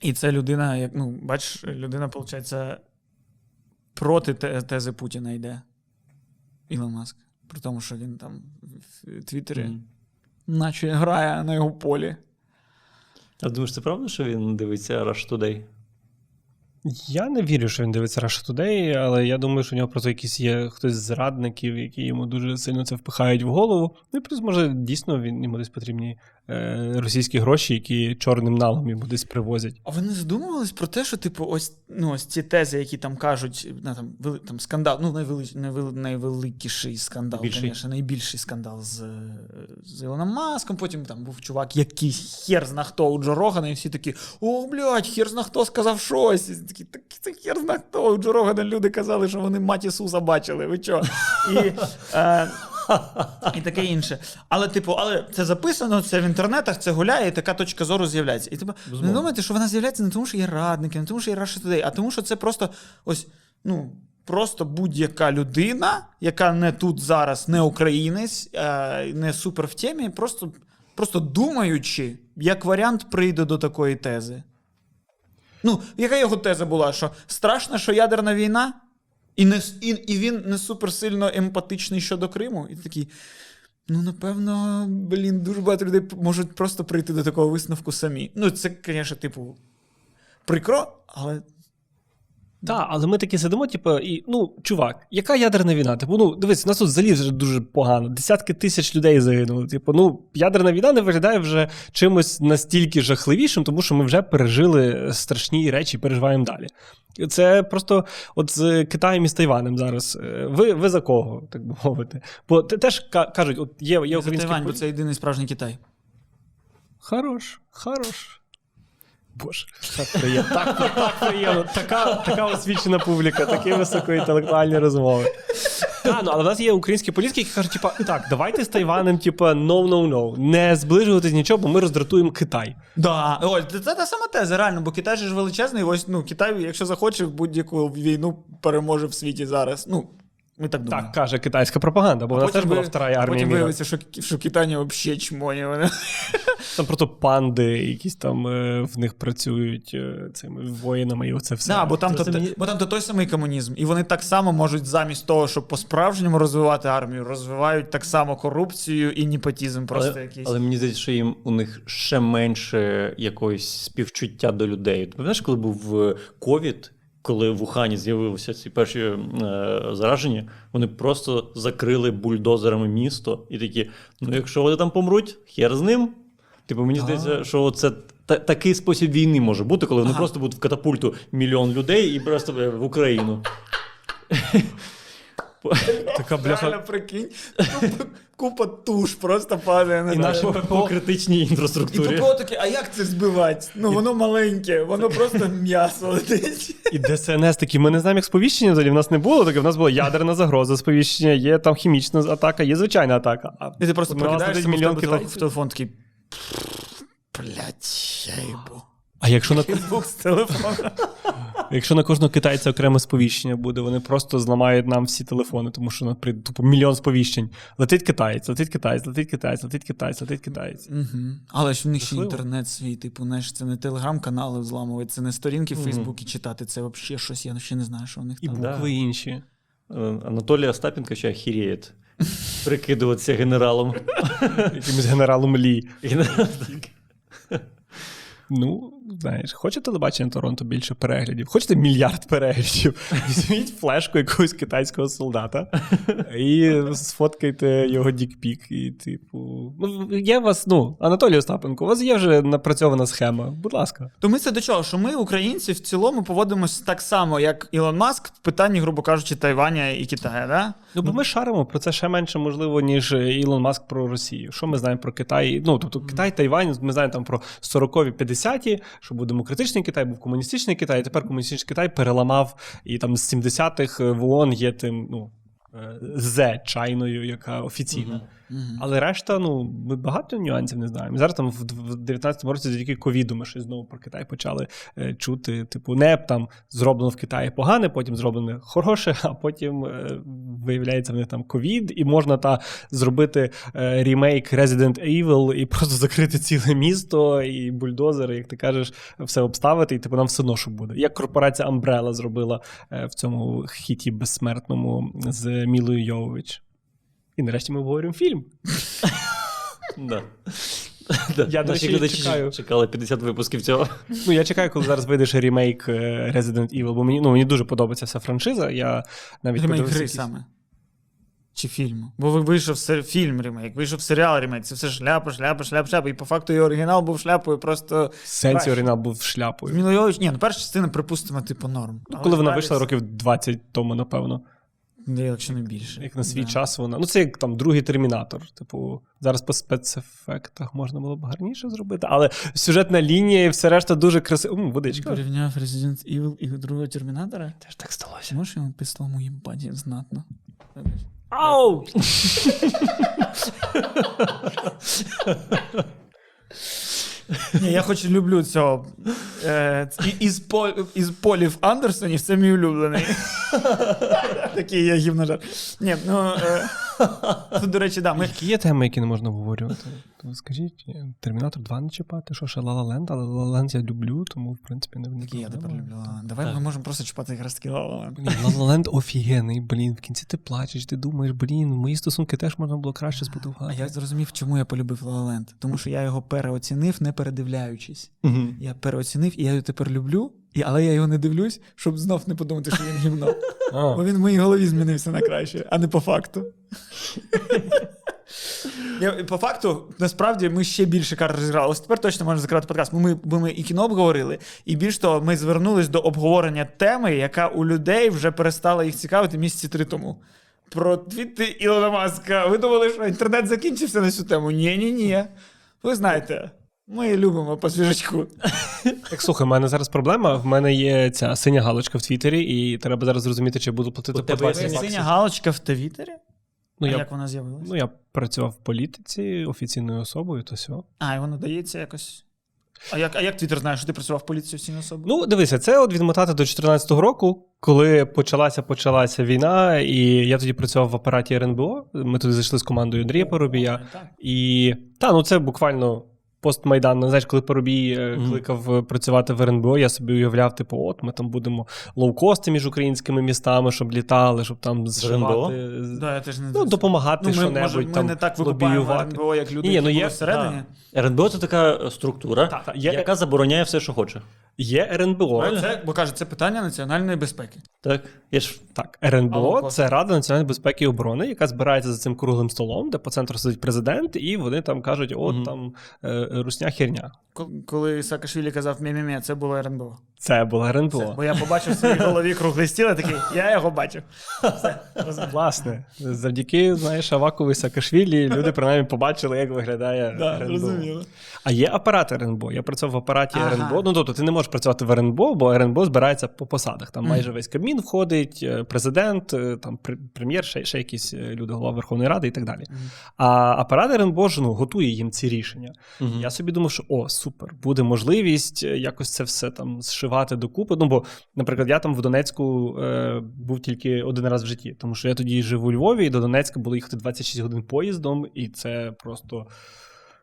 B: І це людина, як, ну, бачиш, людина, виходить, проти тези Путіна йде. Ілон Маск. При тому, що він там в Твіттері,
A: Мгм.
B: наче грає на його полі.
A: А думаєш, це правда, що він дивиться Rush Today?
C: Я не вірю, що він дивиться Russia Today, але я думаю, що в нього просто якісь є хтось з зрадників, які йому дуже сильно це впихають в голову. Ну і плюс, може, дійсно він йому десь потрібні російські гроші, які чорним налом йому десь привозять.
B: А ви не задумувались про те, що, типу, ось, ну, ось ці тези, які там кажуть, ну, там, вели, там скандал, ну, найвели, найвели, найвеликіший скандал, звісно, найбільший скандал з, е, з Ілоном Маском. Потім там був чувак, який хер зна хто у Джо Рогана, і всі такі: о, блядь, хер зна хто сказав щось. І такі, так це хер зна хто. У Джо Рогана люди казали, що вони мать Ісуса бачили. Ви чо? І, е, і таке інше. Але, типу, але це записано, це в інтернетах, це гуляє, і така точка зору з'являється. І типу, не думайте, що вона з'являється не тому, що є радники, не тому, що є Russia Today, а тому, що це просто ось, ну. Просто будь-яка людина, яка не тут зараз, не українець, е, не супер в темі, просто, просто думаючи, як варіант прийде до такої тези. Ну, яка його теза була? Що страшно, що ядерна війна, і, не, і, і він не суперсильно емпатичний щодо Криму. І такий. Ну, напевно, блін, дуже багато людей можуть просто прийти до такого висновку самі. Ну, це, звісно, типу, прикро, але.
C: Так, але ми такі сидимо, типу, і ну, чувак, яка ядерна війна? Типу, ну дивись, у нас тут взагалі вже дуже погано. Десятки тисяч людей загинули. Типу, ну, ядерна війна не виглядає вже чимось настільки жахливішим, тому що ми вже пережили страшні речі, переживаємо далі. Це просто от з Китаєм і з Тайванем зараз. Е, Ви, ви за кого, так би мовити? Бо теж кажуть, от є, є українські
B: Тайвань, бо це єдиний справжній Китай.
C: Хорош, хорош. Боже, так приємно. Так, так приємно. Така, така освічена публіка, такі високоінтелектуальні розмови. Та, ну, але в нас є українські політики, які кажуть, типа, так, давайте з Тайванем, типа, no, no, no. Не зближуватись нічого, бо ми роздратуємо Китай.
B: Да, це, це та сама теза, реально, бо Китай же ж величезний. Ось ну Китай, якщо захоче, будь-яку війну переможе в світі зараз. Ну, ми так думаємо.
C: Так каже китайська пропаганда, бо
B: А
C: вона теж була втора
B: а
C: армія.
B: Потім
C: міра.
B: виявиться, що, що Китай взагалі чмоні. Вони.
C: Там просто панди, якісь там е, в них працюють е, цими воїнами, і оце все.
B: Да, бо там,
A: Це
B: то,
A: мені-
B: бо там то той самий комунізм. І вони так само можуть замість того, щоб по-справжньому розвивати армію, розвивають так само корупцію і непотізм просто
A: але,
B: якийсь.
A: але мені здається, що їм у них ще менше якогось співчуття до людей. Ти пам'ятаєш, коли був е, ковід, коли в Ухані з'явилися ці перші е, зараження, вони просто закрили бульдозерами місто і такі: ну, якщо вони там помруть, хер з ним. Типу, мені здається, що це та- такий спосіб війни може бути, коли вони
B: Ага.
A: просто будуть в катапульту мільйон людей і просто е, в Україну.
C: Така бляха.
B: Прикинь, купа, купа туш просто падає на
C: І
B: тебе.
C: наші
A: По, по критичній
B: І
A: інфраструктурі.
B: ППО таке, а як це збивати? Ну воно маленьке, воно просто м'ясо летить.
C: І ДСНС такі, ми не знаємо, як сповіщення взагалі в нас не було. Таке в нас була ядерна загроза сповіщення, є там хімічна атака, є звичайна атака. А
B: І ти просто прокидаєшся
C: летить
B: мільйон
C: мільйон
B: в телефон,
C: китайців.
B: телефон такий. Блять, я їбу.
C: А якщо на
B: Фейсбук з телефона.
C: Якщо на кожного китайця окреме сповіщення буде, вони просто зламають нам всі телефони, тому що на прийде тупо мільйон сповіщень. Летить китаєць, летить китаєць, летить китаєць, летить китаєць, летить китаєць.
B: Угу. Але ж в них ще інтернет свій, типу, знаєш, це не телеграм-канали взламувати, це не сторінки в. Фейсбуці читати, це взагалі щось, я ще не знаю, що у них
C: І
B: там.
A: Да.
C: букви інші.
A: Е, Анатолій Остапенко ще охеріє прикидуватися генералом.
C: Якимось генералом Лі. Ну, знаєш, хоче телебачення Торонто більше переглядів, хочете мільярд переглядів. Візьміть флешку якогось китайського солдата і сфоткайте його дікпік. І, типу, ну, є у вас, ну, Анатолій Остапенко, у вас є вже напрацьована схема. Будь ласка.
B: То ми це до чого? Що ми, українці, в цілому поводимося так само, як Ілон Маск в питанні, грубо кажучи, Тайваня і Китаю, да?
C: Ну, бо ми шаримо про це ще менше, можливо, ніж Ілон Маск про Росію. Що ми знаємо про Китай? Ну, тобто Китай, Тайвань, ми знаємо там про 40-ві, 50-ті що був демократичний Китай, був комуністичний Китай, і тепер комуністичний Китай переламав, і там з 70-х в ООН є тим, ну. е, З чайною, яка офіційна.
B: Мгм.
C: Але решта, ну, ми багато нюансів не знаємо. Зараз там в в 19-му році завдяки ковіду ми щось знову про Китай почали е, чути. Типу, не там зроблено в Китаї погане, потім зроблено хороше, а потім е, виявляється в них там ковід, і можна та зробити е, ремейк Resident Evil і просто закрити ціле місто, і бульдозери, як ти кажеш, все обставити, і типу нам все що буде. Як корпорація Umbrella зробила е, в цьому хіті безсмертному з Мілою Йовович. І нарешті ми обговорюємо фільм. Я, до
A: Наші глядачі чекали 50 випусків цього.
C: Ну, я чекаю, коли зараз вийде ще ремейк е, Resident Evil, бо мені, ну, мені дуже подобається ця франшиза. Я навіть
B: Ремейк гри
C: якісь-
B: саме. Чи фільму? Бо вийшов сер- фільм ремейк, вийшов серіал ремейк. Це все шляпа, шляпа, шляпа, шляпа. І по факту і оригінал був шляпою, просто.
C: В сенсі оригінал був шляпою.
B: Змілойович, ні, ну перша частина, припустимо, типу норм.
C: Ну, коли вона вийшла років 20 тому, напевно.
B: Якщо не більше.
C: Як на свій
B: Да.
C: час вона. Ну, це як там другий термінатор. Типу, зараз по спецефектах можна було б гарніше зробити, але сюжетна лінія і все решта дуже красиво. М, водичка.
B: Порівняв Resident Evil і другого Термінатора.
C: Теж так сталося.
B: Можеш йому під столом їбаті знатно.
C: Ау!
B: Ні, я хоч люблю цього. Е, із, Пол, із Полів Андерсонів це мій улюблений. Такий я гівножар. Ні, ну. Е, тут, до речі, да, ми.
C: Які є теми, які не можна обговорювати? То скажіть, Термінатор 2 не чіпати, що ще Лала Ленд, але Лала Ленд я люблю, тому в принципі не
B: Які я тепер люблю. Давай
A: Так.
B: ми можемо просто чіпати якраз таки лала.
C: La La Land офігенний, блін. В кінці ти плачеш, ти думаєш, блін, мої стосунки теж можна було краще
B: А
C: збудувати.
B: я зрозумів, чому я полюбив La Land. Тому що я його переоцінив, не передивляючись. Я переоцінив, і я його тепер люблю, і, але я його не дивлюсь, щоб знов не подумати, що він гімно. Бо він в моїй голові змінився на краще, а не по факту. Я, по факту, насправді, ми ще більше карт розіграли. Ось тепер точно можна закривати подкаст. Бо ми, бо ми і кіно обговорили, і більш того, ми звернулись до обговорення теми, яка у людей вже перестала їх цікавити місяці три тому. Про твіти Ілона Маска. Ви думали, що інтернет закінчився на цю тему? Ні, ні, ні. Ви знаєте, ми любимо по свіжачку.
C: Так, слухай, в мене зараз проблема. В мене є ця синя галочка в Твіттері, і треба зараз зрозуміти, чи я буду платити
A: У
C: по
A: тебе
C: 20
A: синя
C: баксів.
B: Синя галочка в Твіттері?
C: Ну,
B: а
C: я,
B: як вона з'явилася?
C: ну, я працював в політиці офіційною особою, то все.
B: А, і воно дається якось. А як, а як Твіттер знає, що ти працював в поліції офіційною особою?
C: Ну, дивися, це от відмотати до 2014 року, коли почалася почалася війна, і я тоді працював в апараті РНБО. Ми туди зайшли з командою Андрія Парубія. І та, ну це буквально постмайдан. Ну, Знаєш, коли Парубій
A: mm-hmm.
C: кликав е, працювати в РНБО, я собі уявляв, типу, от ми там будемо лоукости між українськими містами, щоб літали, щоб там зшивати.
B: Да, я теж не
C: Ну, допомагати
B: ну, ми,
C: що-небудь
B: може, ми
C: там
B: не так викупаємо
C: лобіювати.
B: РНБО, як люди,
C: Ні,
B: які
C: ну,
B: були
C: є-
B: всередині.
A: РНБО це така е, структура,
C: Так, так, є-
A: яка забороняє все, що хоче.
C: Є РНБО.
A: Правильно?
B: Це, бо кажуть, це питання національної безпеки.
A: Так? Я ж
C: Так, РНБО
B: Лоукост.
C: це Рада національної безпеки і оборони, яка збирається за цим круглим столом, де по центру сидить президент, і вони там кажуть: от
A: Мгм.
C: там е, русня херня.
B: Коли Саакашвілі казав мі-мі-мі, це було РНБО.
C: Це
B: Все,
C: РНБО.
B: бо я побачив в своїй голові круглий стіл, і такий, я його бачив. Все.
C: Власне, завдяки знаєш, Авакові Саакашвілі люди принаймні побачили, як виглядає
B: Да,
C: РНБО.
B: зрозуміло.
C: А є апарат РНБО. Я працював в апараті
B: Ага.
C: РНБО. Ну тобто ти не можеш працювати в РНБО, бо РНБО збирається по посадах. Там майже весь Кабмін входить, е, президент, е, там прем'єр, ще, ще якісь е, люди, голова Верховної Ради і так далі. А апарат РНБО ж ну, готує їм ці рішення. Я собі думав, що о, супер, буде можливість якось це все там зшивати докупи. Ну, бо, наприклад, я там в Донецьку е, був тільки один раз в житті, тому що я тоді жив у Львові, і до Донецька було їхати 26 годин поїздом, і це просто.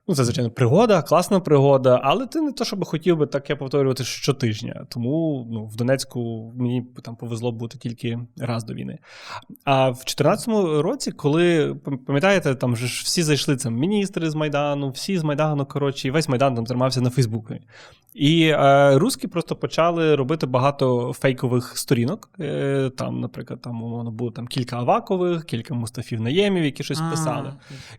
C: Ну, це, звичайно, пригода, класна пригода, але ти не то, щоб хотів би таке повторювати щотижня. Тому ну, в Донецьку мені там повезло бути тільки раз до війни. А в 2014 році, коли пам'ятаєте, там же ж всі зайшли там міністри з Майдану, всі з Майдану, коротше, і весь Майдан там тримався на Фейсбуці. І е, русські просто почали робити багато фейкових сторінок. Е, там, наприклад, там умовно було там кілька Авакових, кілька Мустафів Наємів, які щось писали.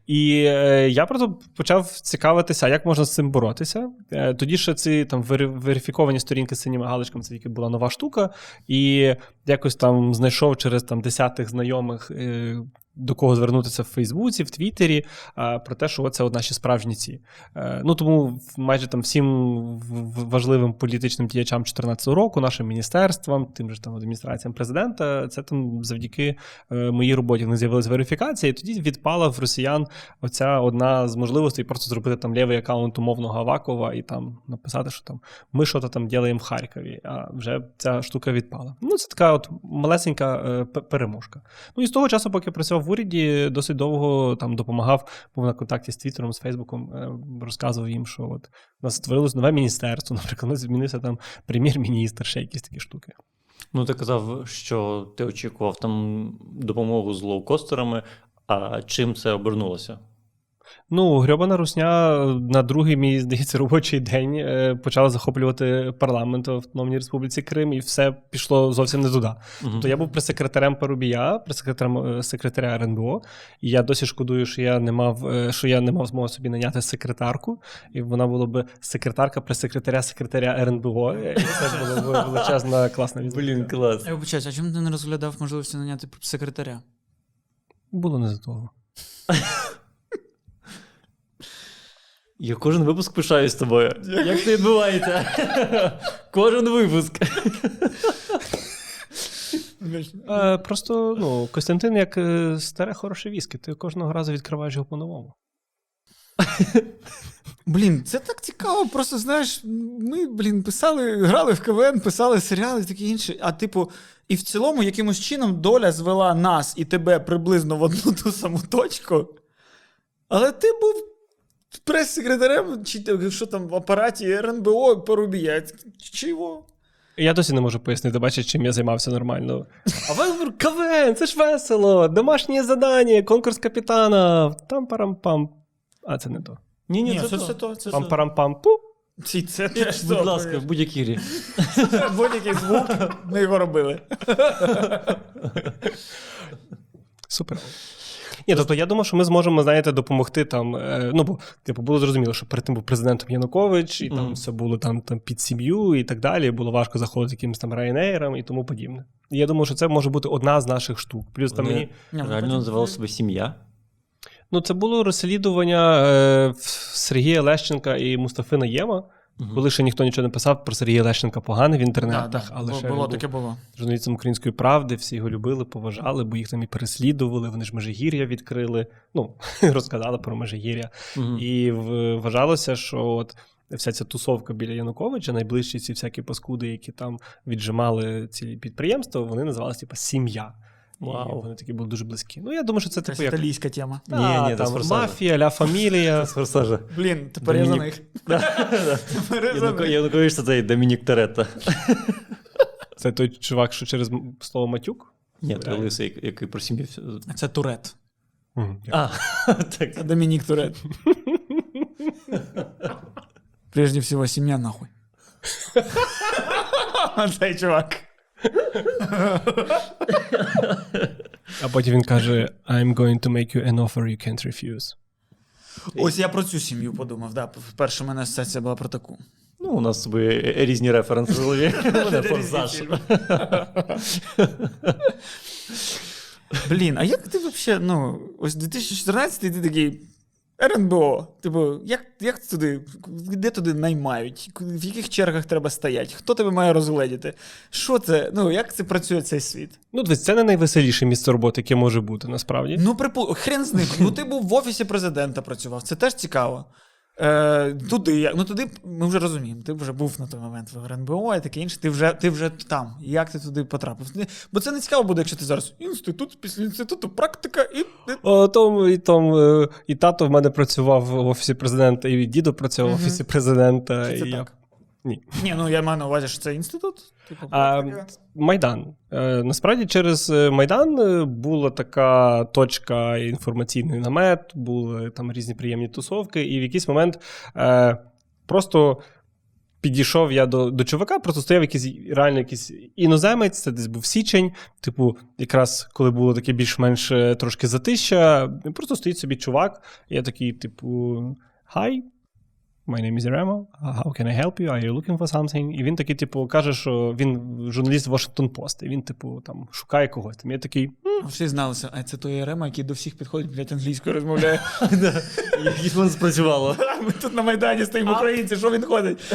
C: І е, я просто почав цікавитися, як можна з цим боротися. Е, тоді ще ці там вери- верифіковані сторінки з синіми галочками, це тільки була нова штука. І якось там знайшов через там десятих знайомих. До кого звернутися в Фейсбуці, в Твіттері, про те, що це от наші справжні ці. Е, ну тому майже там всім важливим політичним діячам 2014 року, нашим міністерствам, тим же там адміністраціям президента, це там завдяки е, моїй роботі них з'явилася верифікація, і тоді відпала в росіян оця одна з можливостей просто зробити там лівий аккаунт умовного Авакова і там написати, що там ми що-то там ділаємо в Харкові, а вже ця штука відпала. Ну, це така от малесенька е, переможка. Ну і з того часу, поки працював в уряді, досить довго там допомагав, був на контакті з Твіттером, з Фейсбуком, е, розказував їм, що от у нас створилось нове міністерство, наприклад, у нас змінився там прем'єр-міністр, ще якісь такі штуки.
A: Ну, ти казав, що ти очікував там допомогу з лоукостерами, а чим це обернулося?
C: Ну, грьобана русня на другий мій, здається, робочий день е, почала захоплювати парламент в Автономній Республіці Крим, і все пішло зовсім не туди.
A: Мгм.
C: То я був прес-секретарем Парубія, прес-секретарем е, секретаря РНБО, і я досі шкодую, що я не мав, е, що я не мав змоги собі наняти секретарку, і вона була б секретарка прес-секретаря секретаря РНБО. І це була б величезна класна візитка.
A: Блін, клас.
B: Я вибачаюсь, а чому ти не розглядав можливості наняти секретаря?
C: Було не за того.
A: Я кожен випуск пишаюсь з тобою. Як це відбувається? Кожен випуск.
C: Е, просто ну, Костянтин як е, старе хороше віскі, ти кожного разу відкриваєш його по-новому.
B: Блін, це так цікаво. Просто знаєш, ми, блін, писали, грали в КВН, писали серіали і таке інше. А типу, і в цілому, якимось чином доля звела нас і тебе приблизно в одну ту саму точку. Але ти був прес-секретарем, чи що там в апараті РНБО Порубія. Чого?
C: Я досі не можу пояснити, бачиш, чим я займався нормально. А ви КВН, це ж весело, домашнє завдання, конкурс капітана, там парам-пам. А це не то.
A: Ні, ні, це,
B: це
A: то.
B: Це
C: Пам-парам-пам-пу.
B: Ці, це теж
A: Будь
B: то,
A: ласка, в будь-якій грі.
B: Будь-який звук, ми його робили.
C: Супер. Ні, тобто я думав, що ми зможемо, знаєте, допомогти там. е, ну, бо типу, було зрозуміло, що перед тим був президентом Янукович, і там все було там, там під сім'ю і так далі. Було важко заходити якимось там Ryanair і тому подібне. І я думаю, що це може бути одна з наших штук. Плюс там мені.
A: Реально
B: потім-
A: називали себе сім'я.
C: Ну, це було розслідування е, Сергія Лещенка і Мустафи Наєма,
A: Мгм.
C: коли ще ніхто нічого не писав про Сергія Лещенка поганий в
B: Да,
C: інтернетах,
B: да,
C: але
B: бу-
C: ще
B: було таке було.
C: журналістом української правди, всі його любили, поважали, бо їх там і переслідували, вони ж Межигір'я відкрили, ну, розказали про Межигір'я.
A: Мгм.
C: І вважалося, що от вся ця тусовка біля Януковича, найближчі ці всякі паскуди, які там віджимали ці підприємства, вони називалися типу сім'я.
A: Вау.
C: І вони такі були дуже близькі. Ну, я думаю, що це
B: Це
C: типу як
B: італійська тема.
A: Ні, ні, це
C: там, мафія, ля фамілія.
A: З форсажа.
B: Блін, тепер я за них. Я них.
A: Янукович це Домінік Торетто.
C: Це той чувак, що через слово матюк.
A: Ні, це лисий, який про сім'ю. все-
B: Це Турет.
A: А, так.
B: Це Домінік Турет. Прежде всего, сім'я нахуй. Цей чувак.
C: А потім він каже: I'm going to make you an offer you can't refuse.
B: Ось я про цю сім'ю подумав. Да. Вперше в мене асоціація була про таку.
A: Ну, у нас з собою різні референси в голові. Форсаж.
B: Блін, а як ти взагалі, ну, ось 2014 ти такий. РНБО, типу, як, як туди, де туди наймають, в яких чергах треба стояти, хто тебе має розгледіти? Що це? Ну, як це працює цей світ?
C: Ну, дивись, це не найвеселіше місце роботи, яке може бути, насправді.
B: Ну, припу... хрен з ним. Ну, ти був в офісі президента працював, це теж цікаво. Е, туди, ну туди ми вже розуміємо, ти вже був на той момент в РНБО і таке інше, ти вже, ти вже там. Як ти туди потрапив? Бо це не цікаво буде, якщо ти зараз інститут, після інституту, практика і.
C: О, Том, і, Том, е, і тато в мене працював в офісі президента, і дідо працював в офісі президента.
B: Це
C: і я... Ні.
B: Ні, ну я маю на увазі, що це інститут. Типу,
C: А. Майдан. Е, Насправді через е, Майдан е, була така точка інформаційний намет, були там різні приємні тусовки, і в якийсь момент е, просто. Підійшов я до до чувака, просто стояв якийсь реально якийсь іноземець, це десь був січень. Типу, якраз коли було таке більш-менш трошки затища, просто стоїть собі чувак. Я такий, типу, hi, My name is Remo. How can I help you? Are you looking for something? І він такий, типу, каже, що він журналіст Washington Post, і він, типу, там шукає когось. Там я такий. «М,
B: Всі зналися, а це той Єрема, який до всіх підходить, блядь, англійською розмовляє.
A: Воно спрацювало.
B: Ми тут на Майдані стоїмо українці, що він ходить?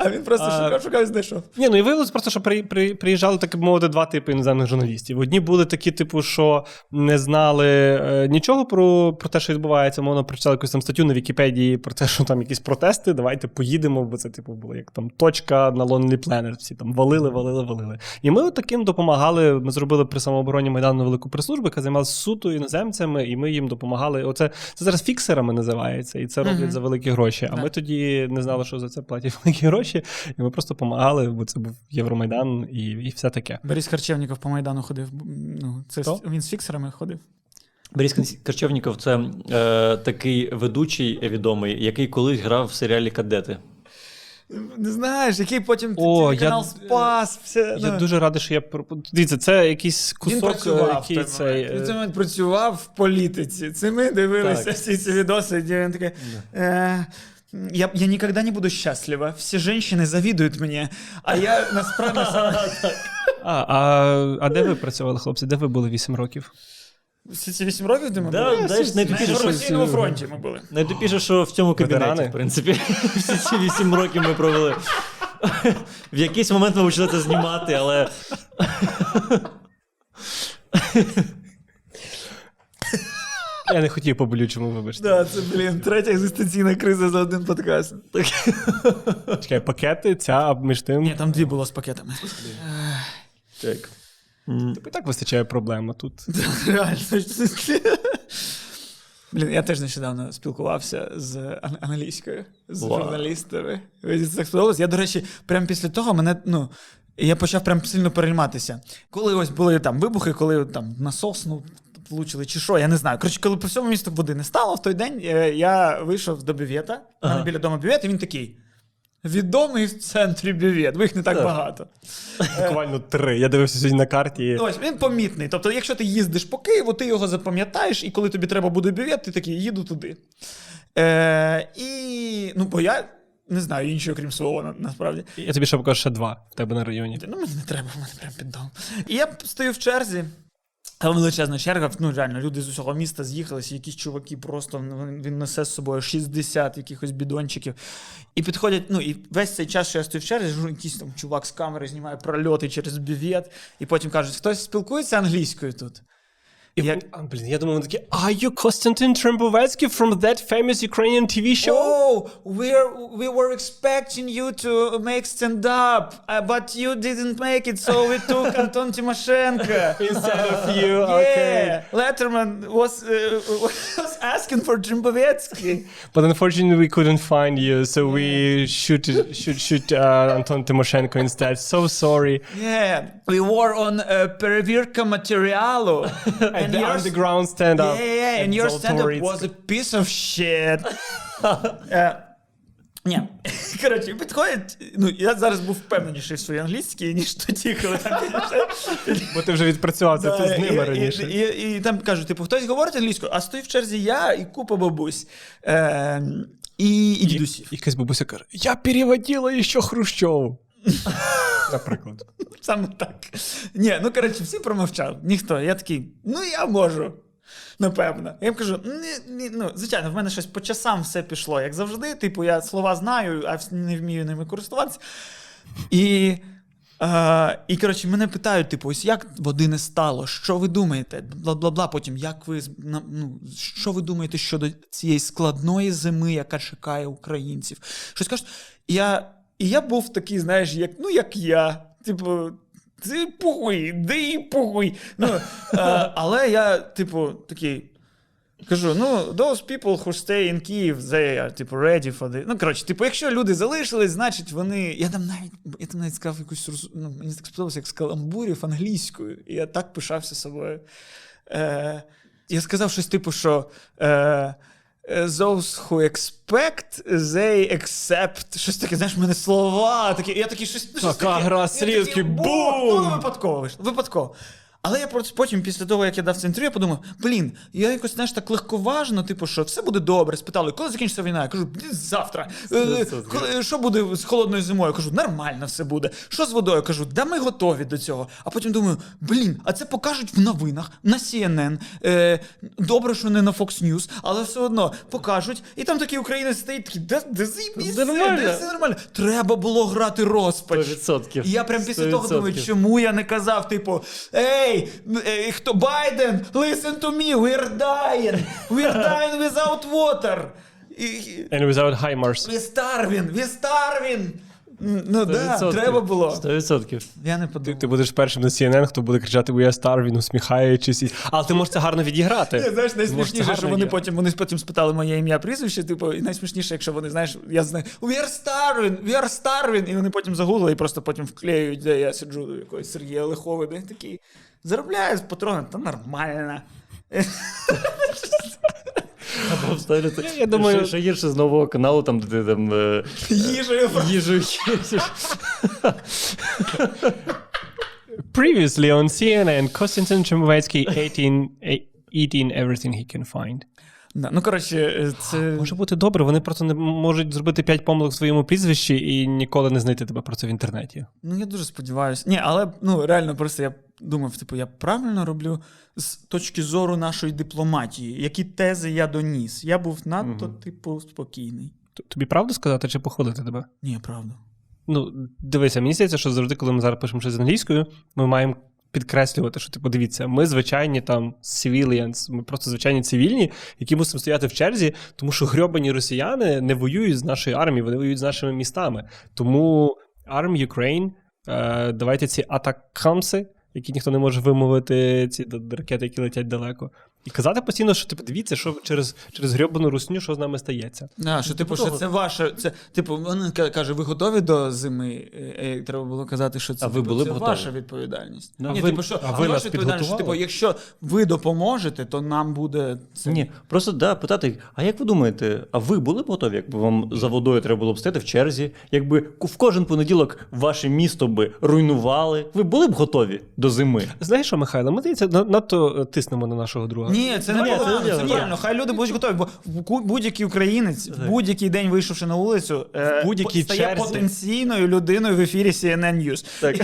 B: А він просто шукав, шукав і знайшов.
C: Ні, ну і виявилось просто, що при, при, приїжджали, так би мовити, два типи іноземних журналістів. Одні були такі, типу, що не знали е, нічого про, про те, що відбувається. Мовно прочитали якусь там статтю на Вікіпедії про те, що там якісь протести. Давайте поїдемо, бо це, типу, було як там точка на Lonely Planet. Всі там валили, валили, валили. І ми таким допомагали. Ми зробили при самообороні Майдану велику прес-службу, яка займалася суто іноземцями, і ми їм допомагали. Оце це зараз фіксерами називається, і це роблять
B: Мгм.
C: за великі гроші. А
B: Так.
C: ми тоді не знали, що за це платять великі гроші, і ми просто допомагали, бо це був Євромайдан і, і все таке.
B: Борис Харчевніков по Майдану ходив. Ну, це
C: Хто?
B: він з фіксерами ходив.
A: Борис Корчевніков це е, такий ведучий відомий, який колись грав в серіалі Кадети.
B: Не знаєш, який потім
C: О,
B: телеканал
C: я-
B: спас. Все,
C: Я
B: ну.
C: дуже радий, що я Дивіться, це якийсь
B: Він
C: кусок,
B: працював
C: який цей.
B: Він
C: е,
B: момент працював в політиці. Це ми дивилися
A: Так.
B: всі ці відоси, де він такий. Е, я, я никогда не буду счастлива. Всі женщины завидують мені. А я насправді.
C: А, а, а де ви працювали, хлопці? Де ви були 8 років?
B: Всі ці вісім років де ми
A: Да,
B: були?
A: знаєш,
B: На
A: найтупіше, що-
B: інформаційному фронті ми були.
A: Найтупіше, що в цьому кабінеті,
C: Ветерани?
A: в принципі, всі ці вісім років ми провели. В якийсь момент ми почали це знімати, але
C: Я не хотів по болючому, вибачте.
B: Да, це, блін, третя екзистенційна криза за один подкаст.
C: Чекай, пакети, ця, а між тим.
B: Ні, там дві було з пакетами.
A: так.
C: Тобі так вистачає проблем, а тут.
B: Реально. Блін, я теж нещодавно спілкувався з ан- англійською, з
A: Вау.
B: журналістами. Це сподобалось. Я, до речі, прямо після того мене, ну. Я почав прям сильно перейматися. Коли ось були там вибухи, коли там насос, ну, влучили чи що, я не знаю. Коротше, коли по всьому місту води не стало, в той день е, я вийшов до мене
A: Ага.
B: біля дому бювет, і він такий. Відомий в центрі бювет, бо їх не так багато.
C: Буквально три. Я дивився сьогодні на карті.
B: Ну, Ось він помітний. Тобто, якщо ти їздиш по Києву, ти його запам'ятаєш, і коли тобі треба буде бювет, ти такий їду туди. Е, і ну, бо я не знаю іншого, крім свого, на- насправді.
C: Я тобі ще покажу ще два в тебе на районі.
B: Ну, мені не треба, в мене прям під домом. І я стою в черзі. Там величезна черга, ну реально, люди з усього міста з'їхалися, якісь чуваки просто ну, він- несе з собою 60 якихось бідончиків. І підходять, ну і весь цей час, що я стою в черзі, якийсь там чувак з камери знімає прольоти через бівет, і потім кажуть, хтось спілкується англійською тут.
C: І,
B: Як-
C: а, блін, я думав, вони такі, are you Konstantin Trimbovetski from that famous Ukrainian TV show?
B: Oh, we're, we were expecting you to make stand up, uh, but you didn't make it, so we took Anton Timoshenko.
C: Instead of you,
B: Yeah,
C: okay.
B: Letterman was uh, was asking for Trimbovetsky.
C: But unfortunately, we couldn't find you, so we shoot shoot shoot uh, Anton Timoshenko instead. So sorry.
B: Yeah, we were on uh, Перевірка матеріалу.
C: And the underground stand up.
B: Yeah, yeah, yeah. and your stand-up was a piece of shit. Е, Ні, коротше, підходять. Ну, я зараз був впевненіший в своїй англійській, ніж тоді, коли там.
C: Бо ти вже відпрацював це з ними раніше.
B: І, і, і там кажуть, типу, хтось говорить англійською, а стоїть в черзі я і купа бабусь. Е, і, і дідусі.
C: Якась бабуся каже: Я переводила ще Хрущов. Наприклад.
B: Саме так. Ні, ну коротше, всі промовчали. Ніхто. Я такий, ну я можу. Напевно. Я їм кажу, ні, ні, ну, звичайно, в мене щось по часам все пішло, як завжди. Типу, я слова знаю, а не вмію ними користуватися. І, е, і коротше, мене питають: типу, ось як води не стало? Що ви думаєте? Бла бла бла. Потім, як ви ну, що ви думаєте щодо цієї складної зими, яка чекає українців? Щось кажуть. Я, і я був такий, знаєш, як, ну, як я. Типу, ти похуй, дай похуй. Ну, е, але я, типу, такий. Кажу, ну, those people who stay in Kyiv, they are, типу, ready for the... Ну, коротше, типу, якщо люди залишились, значить вони. Я там навіть, я там навіть сказав якусь ну, мені так сподобалося, як з каламбурів англійською. І я так пишався собою. Е, я сказав щось типу, що. Е, Those who expect, they accept. Щось таке, знаєш, в мене слова такі. Я такий щось. щось
C: Така
B: таке.
C: гра
B: Я такий,
C: такий
B: «Бу!»
C: бум!
B: Ну, випадково вийшло. Випадково. Але я просто потім, після того, як я дав це інтерв'ю, я подумав: блін, я якось знаєш так легковажно, типу, що все буде добре. Спитали, коли закінчиться війна? Я кажу, «Блін, завтра. Е, Що буде з холодною зимою? Я кажу, нормально все буде. Що з водою? Я кажу, да ми готові до цього. А потім думаю, блін, а це покажуть в новинах на CNN. Е, добре, що не на Fox News, але все одно покажуть. І там такий українець стоїть, такий, де, де
A: Нормально.
B: де все нормально. Треба було грати розпач.
A: 100%.
B: І я прям після того
A: 100%.
B: думаю, чому я не казав, типу, ей, е, хто Байден, listen to me, we're dying, we're dying without water. І- і-
C: And without HIMARS.
B: We starving, we starving. Ну да, треба було.
A: 100%.
B: Я не подумав.
C: ти будеш першим на CNN, хто буде кричати We are starving, усміхаючись. І... Але ти можеш це гарно відіграти.
B: Ні, знаєш,
C: Ти
B: найсмішніше, що вони потім вони потім спитали моє ім'я прізвище, типу, і найсмішніше, якщо вони, знаєш, я знаю, we are starving, we are starving, і вони потім загуглили і просто потім вклеюють, де я сиджу до якогось Сергія Лихови, де такий, заробляю з патроном, та нормально.
A: Або вставити.
C: Я думаю-
A: Ще, ще гірше з нового каналу, там, де ти там. е,
B: Їжею
A: Їжу їсиш.
C: Previously on CNN, Костянтин Чемовецький 18, eh, eating everything he can find.
B: Да, ну, коротше, це.
C: Може бути добре, вони просто не можуть зробити 5 помилок в своєму прізвищі і ніколи не знайти тебе про це в інтернеті.
B: Ну, я дуже сподіваюся. Ні, але ну реально просто я думав, типу, я правильно роблю з точки зору нашої дипломатії, які тези я доніс. Я був надто, типу, спокійний.
C: Тобі правду сказати чи похвалити тебе?
B: Ні, правда.
C: Ну, дивися, мені здається, що завжди, коли ми зараз пишемо щось з англійською, ми маємо підкреслювати, що типу, дивіться, ми звичайні там civilians, ми просто звичайні цивільні, які мусимо стояти в черзі, тому що грьобані росіяни не воюють з нашою армією, вони воюють з нашими містами. Тому Arm Ukraine, е, давайте ці атакамси, які ніхто не може вимовити, ці ракети, які летять далеко. І казати постійно, що типу, дивіться, що через, через грьобану русню, що з нами стається.
B: А, що, типу, що це ваше. Це, типу, він каже, ви готові до зими? Е, е, Треба було казати, що це,
A: А ви
B: типу,
A: були
B: це ваша відповідальність.
A: Ну,
B: Ні,
C: а ви-
B: типу, що,
C: а
B: а
C: ви нас
B: відповідальність, що, типу, якщо ви допоможете, то нам буде це.
A: Ні, просто да, питати, а як ви думаєте, а ви були б готові, якби вам за водою треба було б стояти в черзі? Якби в кожен понеділок ваше місто би руйнували, ви були б готові до зими?
C: Знаєш що, Михайло, ми здається, на- надто е, тиснемо на нашого друга.
B: Ні, це не
A: Ні, це
B: погано,
A: не
B: це
A: діло.
B: правильно. Хай люди будуть готові, бо ку- будь-який українець, в будь-який день вийшовши на вулицю, е,
C: будь-якій
B: стає
C: черзі.
B: потенційною людиною в ефірі CNN News.
A: Так.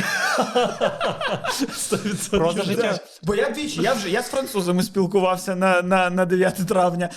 C: Просто життя.
B: Бо я двічі, я вже я з французами спілкувався на, на, на 9 травня.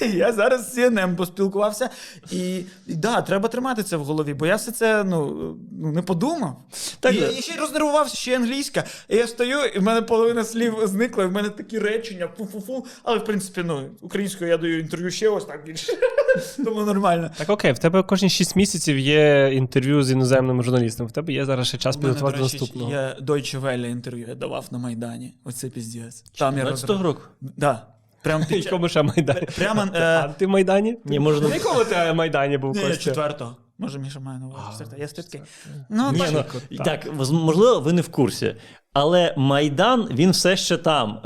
B: я зараз з CNN поспілкувався. І, і да, треба тримати це в голові, бо я все це ну, ну не подумав.
A: Так,
B: і,
A: да.
B: і ще й рознервувався, ще й англійська. І я стою, і в мене половина слів зникла, і в мене такі речення, фу-фу-фу. Але в принципі, ну, українською я даю інтерв'ю ще ось так більше. Тому нормально.
C: Так окей, в тебе кожні 6 місяців є інтерв'ю з іноземними журналістами. В тебе є зараз ще час
B: У
C: підготувати наступного.
B: Я Deutsche Welle інтерв'ю я давав на Майдані. Оце піздець. Там я
A: 15
B: розрив-
A: року.
B: Да. Прям під
C: Якому ще Майдані?
B: Прямо, е,
C: Антимайдані?
A: Ні, може,
C: На якому ти Майдані був
B: Ні, четвертого. Може, Міша має на увазі. Я статки. Ну,
A: ну, так, можливо, ви не в курсі. Але Майдан він все ще там.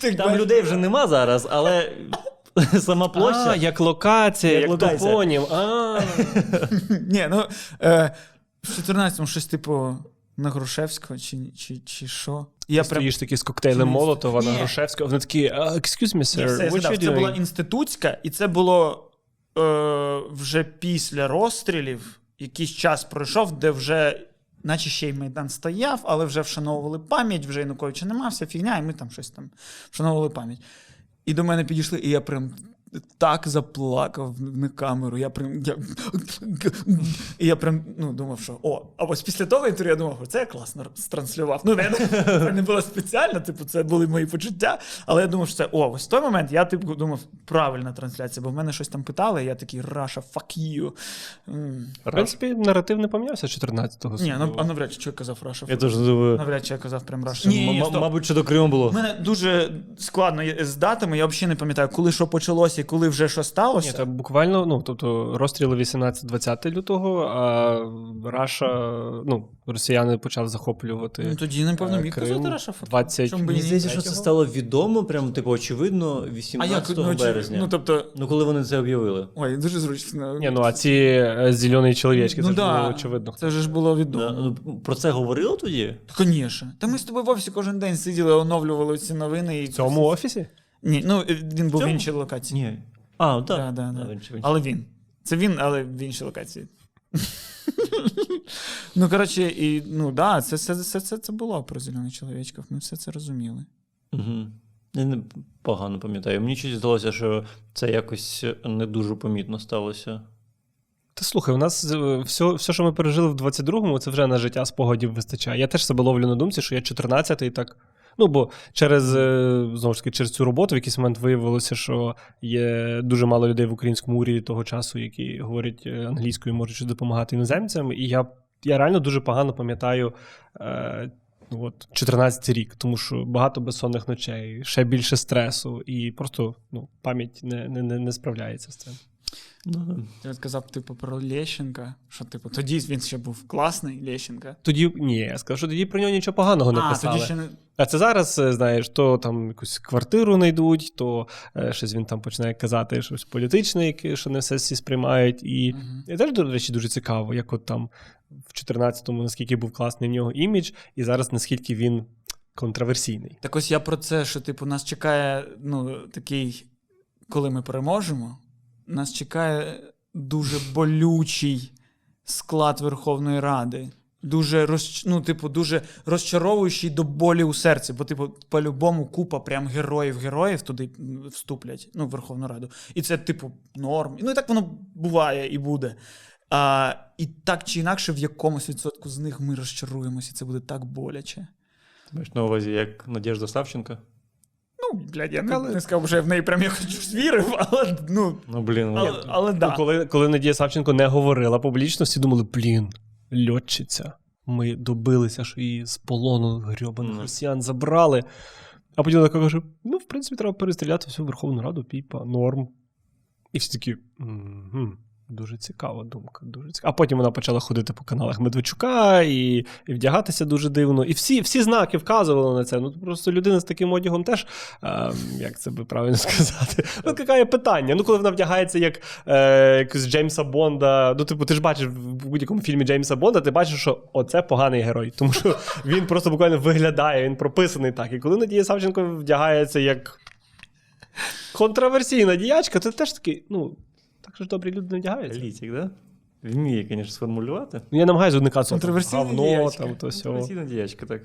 A: Там людей вже нема зараз, але сама площа.
C: А, як локація,
A: Як
C: як, топонім.
B: Ні, ну е, в 14-му щось типу на Грушевського чи, чи, чи що. Я прям
C: Стоїш такі з коктейлем. Молотова на. Грушевського. Вони такі, «А, excuse me, sir, what you
B: Це була інститутська, і це було е, вже після розстрілів. Якийсь час пройшов, де вже, наче ще й Майдан стояв, але вже вшановували пам'ять, вже Януковича нема, вся фігня, і ми там щось там вшановували пам'ять. І до мене підійшли, і я прям. Так заплакав на камеру. Я прям я, і я прям ну, думав, що о, а ось після того інтерв'ю я думав, це я класно транслював. Ну, не, це не було спеціально, типу, це були мої почуття. Але я думав, що це о, ось в той момент я типу думав, правильна трансляція, бо в мене щось там питали, і я такий Раша, fuck you.
C: В принципі, наратив не помінявся 14-го.
B: Ні, ну а навряд чи що я казав Раша.
A: Я теж думаю,
B: Навряд чи я казав прям Раша.
A: м- мабуть, що до Криму було.
B: У мене дуже складно з датами, я взагалі не пам'ятаю, коли що почалося, і коли вже що сталося.
C: Ні, це буквально, ну, тобто, розстріли 18-20 лютого, а Раша, ну, росіяни почали захоплювати.
B: Ну, тоді не повно
C: е,
B: міг казати Раша фото.
C: 20
B: Чому
A: Мені здається, що це стало відомо, прямо, типу, очевидно, 18
B: ну, чи-
A: березня.
B: Ну, тобто,
A: Ну, коли вони це об'явили.
B: ой, дуже зручно.
C: Ні, ну а ці е, зелені чоловічки,
B: ну,
C: це ж було очевидно.
B: Це ж було
A: Да,
B: відомо.
A: ну, Про це говорили тоді?
B: Звісно. Та ми з тобою в офісі кожен день сиділи, оновлювали ці новини. І...
C: В цьому офісі?
B: Ні, ну він був в іншій локації.
A: Ні. А, так.
B: Да, да, да. Але він. Це він, але в іншій локації. ну, коротше, і ну да, це, це, це, це, це було про зелених чоловічків. Ми все це розуміли.
A: Угу. Я не погано пам'ятаю. Мені щось здалося, що це якось не дуже помітно сталося.
C: Та слухай, у нас е, все, все, що ми пережили в 22-му, це вже на життя спогадів вистачає. Я теж себе ловлю на думці, що я 14-й так. Ну, бо через е, знову ж таки, через цю роботу в якийсь момент виявилося, що є дуже мало людей в українському уряді того часу, які говорять е, англійською, можуть допомагати іноземцям. І я, я реально дуже погано пам'ятаю е, ну, от, 14 рік, тому що багато безсонних ночей, ще більше стресу, і просто ну, пам'ять не, не, не справляється з цим.
A: Ну,
B: Я сказав, типу, про Лещенка, що, типу, тоді він ще був класний Лещенка.
C: Тоді ні, я скажу, що тоді про нього нічого поганого не
B: а,
C: писали.
B: тоді ще не.
C: А це зараз, е, знаєш, то там якусь квартиру знайдуть, то е, щось він там починає казати щось політичне, яке що не все всі сприймають. І я теж, до речі, дуже цікаво, як от там в 14-му, наскільки був класний в нього імідж, і зараз наскільки він контроверсійний.
B: Так ось я про це, що, типу, нас чекає, ну, такий, коли ми переможемо, нас чекає дуже болючий склад Верховної Ради. Дуже роз, ну, типу, дуже розчаровуючий до болі у серці, бо, типу, по-любому купа прям героїв-героїв туди вступлять, ну, в Верховну Раду. І це, типу, норм. Ну, і так воно буває і буде. А, і так чи інакше, в якомусь відсотку з них ми розчаруємося, і це буде так боляче.
A: Маєш на увазі, як Надежда Савченко?
B: Ну, блядь, я не,
C: Але-
B: не сказав, що я в неї прям якось вірив, але ну.
A: Ну, блін,
B: Але,
A: ну,
B: але да.
C: Ну, коли, коли Надія Савченко не говорила публічно, всі думали, блін, льотчиця. Ми добилися, що її з полону грьобаних росіян забрали. А потім вона каже: ну, в принципі, треба перестріляти всю Верховну Раду, піпа, норм. І всі такі. «Мгм, Дуже цікава думка. Дуже цікава. А потім вона почала ходити по каналах Медведчука і, і вдягатися дуже дивно. І всі, всі знаки вказували на це. Ну просто людина з таким одягом теж, е, як це би правильно сказати, викликає питання. Ну, коли вона вдягається як е, якось Джеймса Бонда. Ну, типу, ти ж бачиш в будь-якому фільмі Джеймса Бонда, ти бачиш, що оце поганий герой. Тому що він просто буквально виглядає, він прописаний так. І коли Надія Савченко вдягається як контроверсійна діячка, то теж такий, ну. Так що ж добрі люди не вдягаються.
A: Літік, да? Вміє, звісно, сформулювати.
C: Ну, я намагаюся уникати говно,
B: діячка.
C: там, то сього.
A: Контроверсійна діячка, так.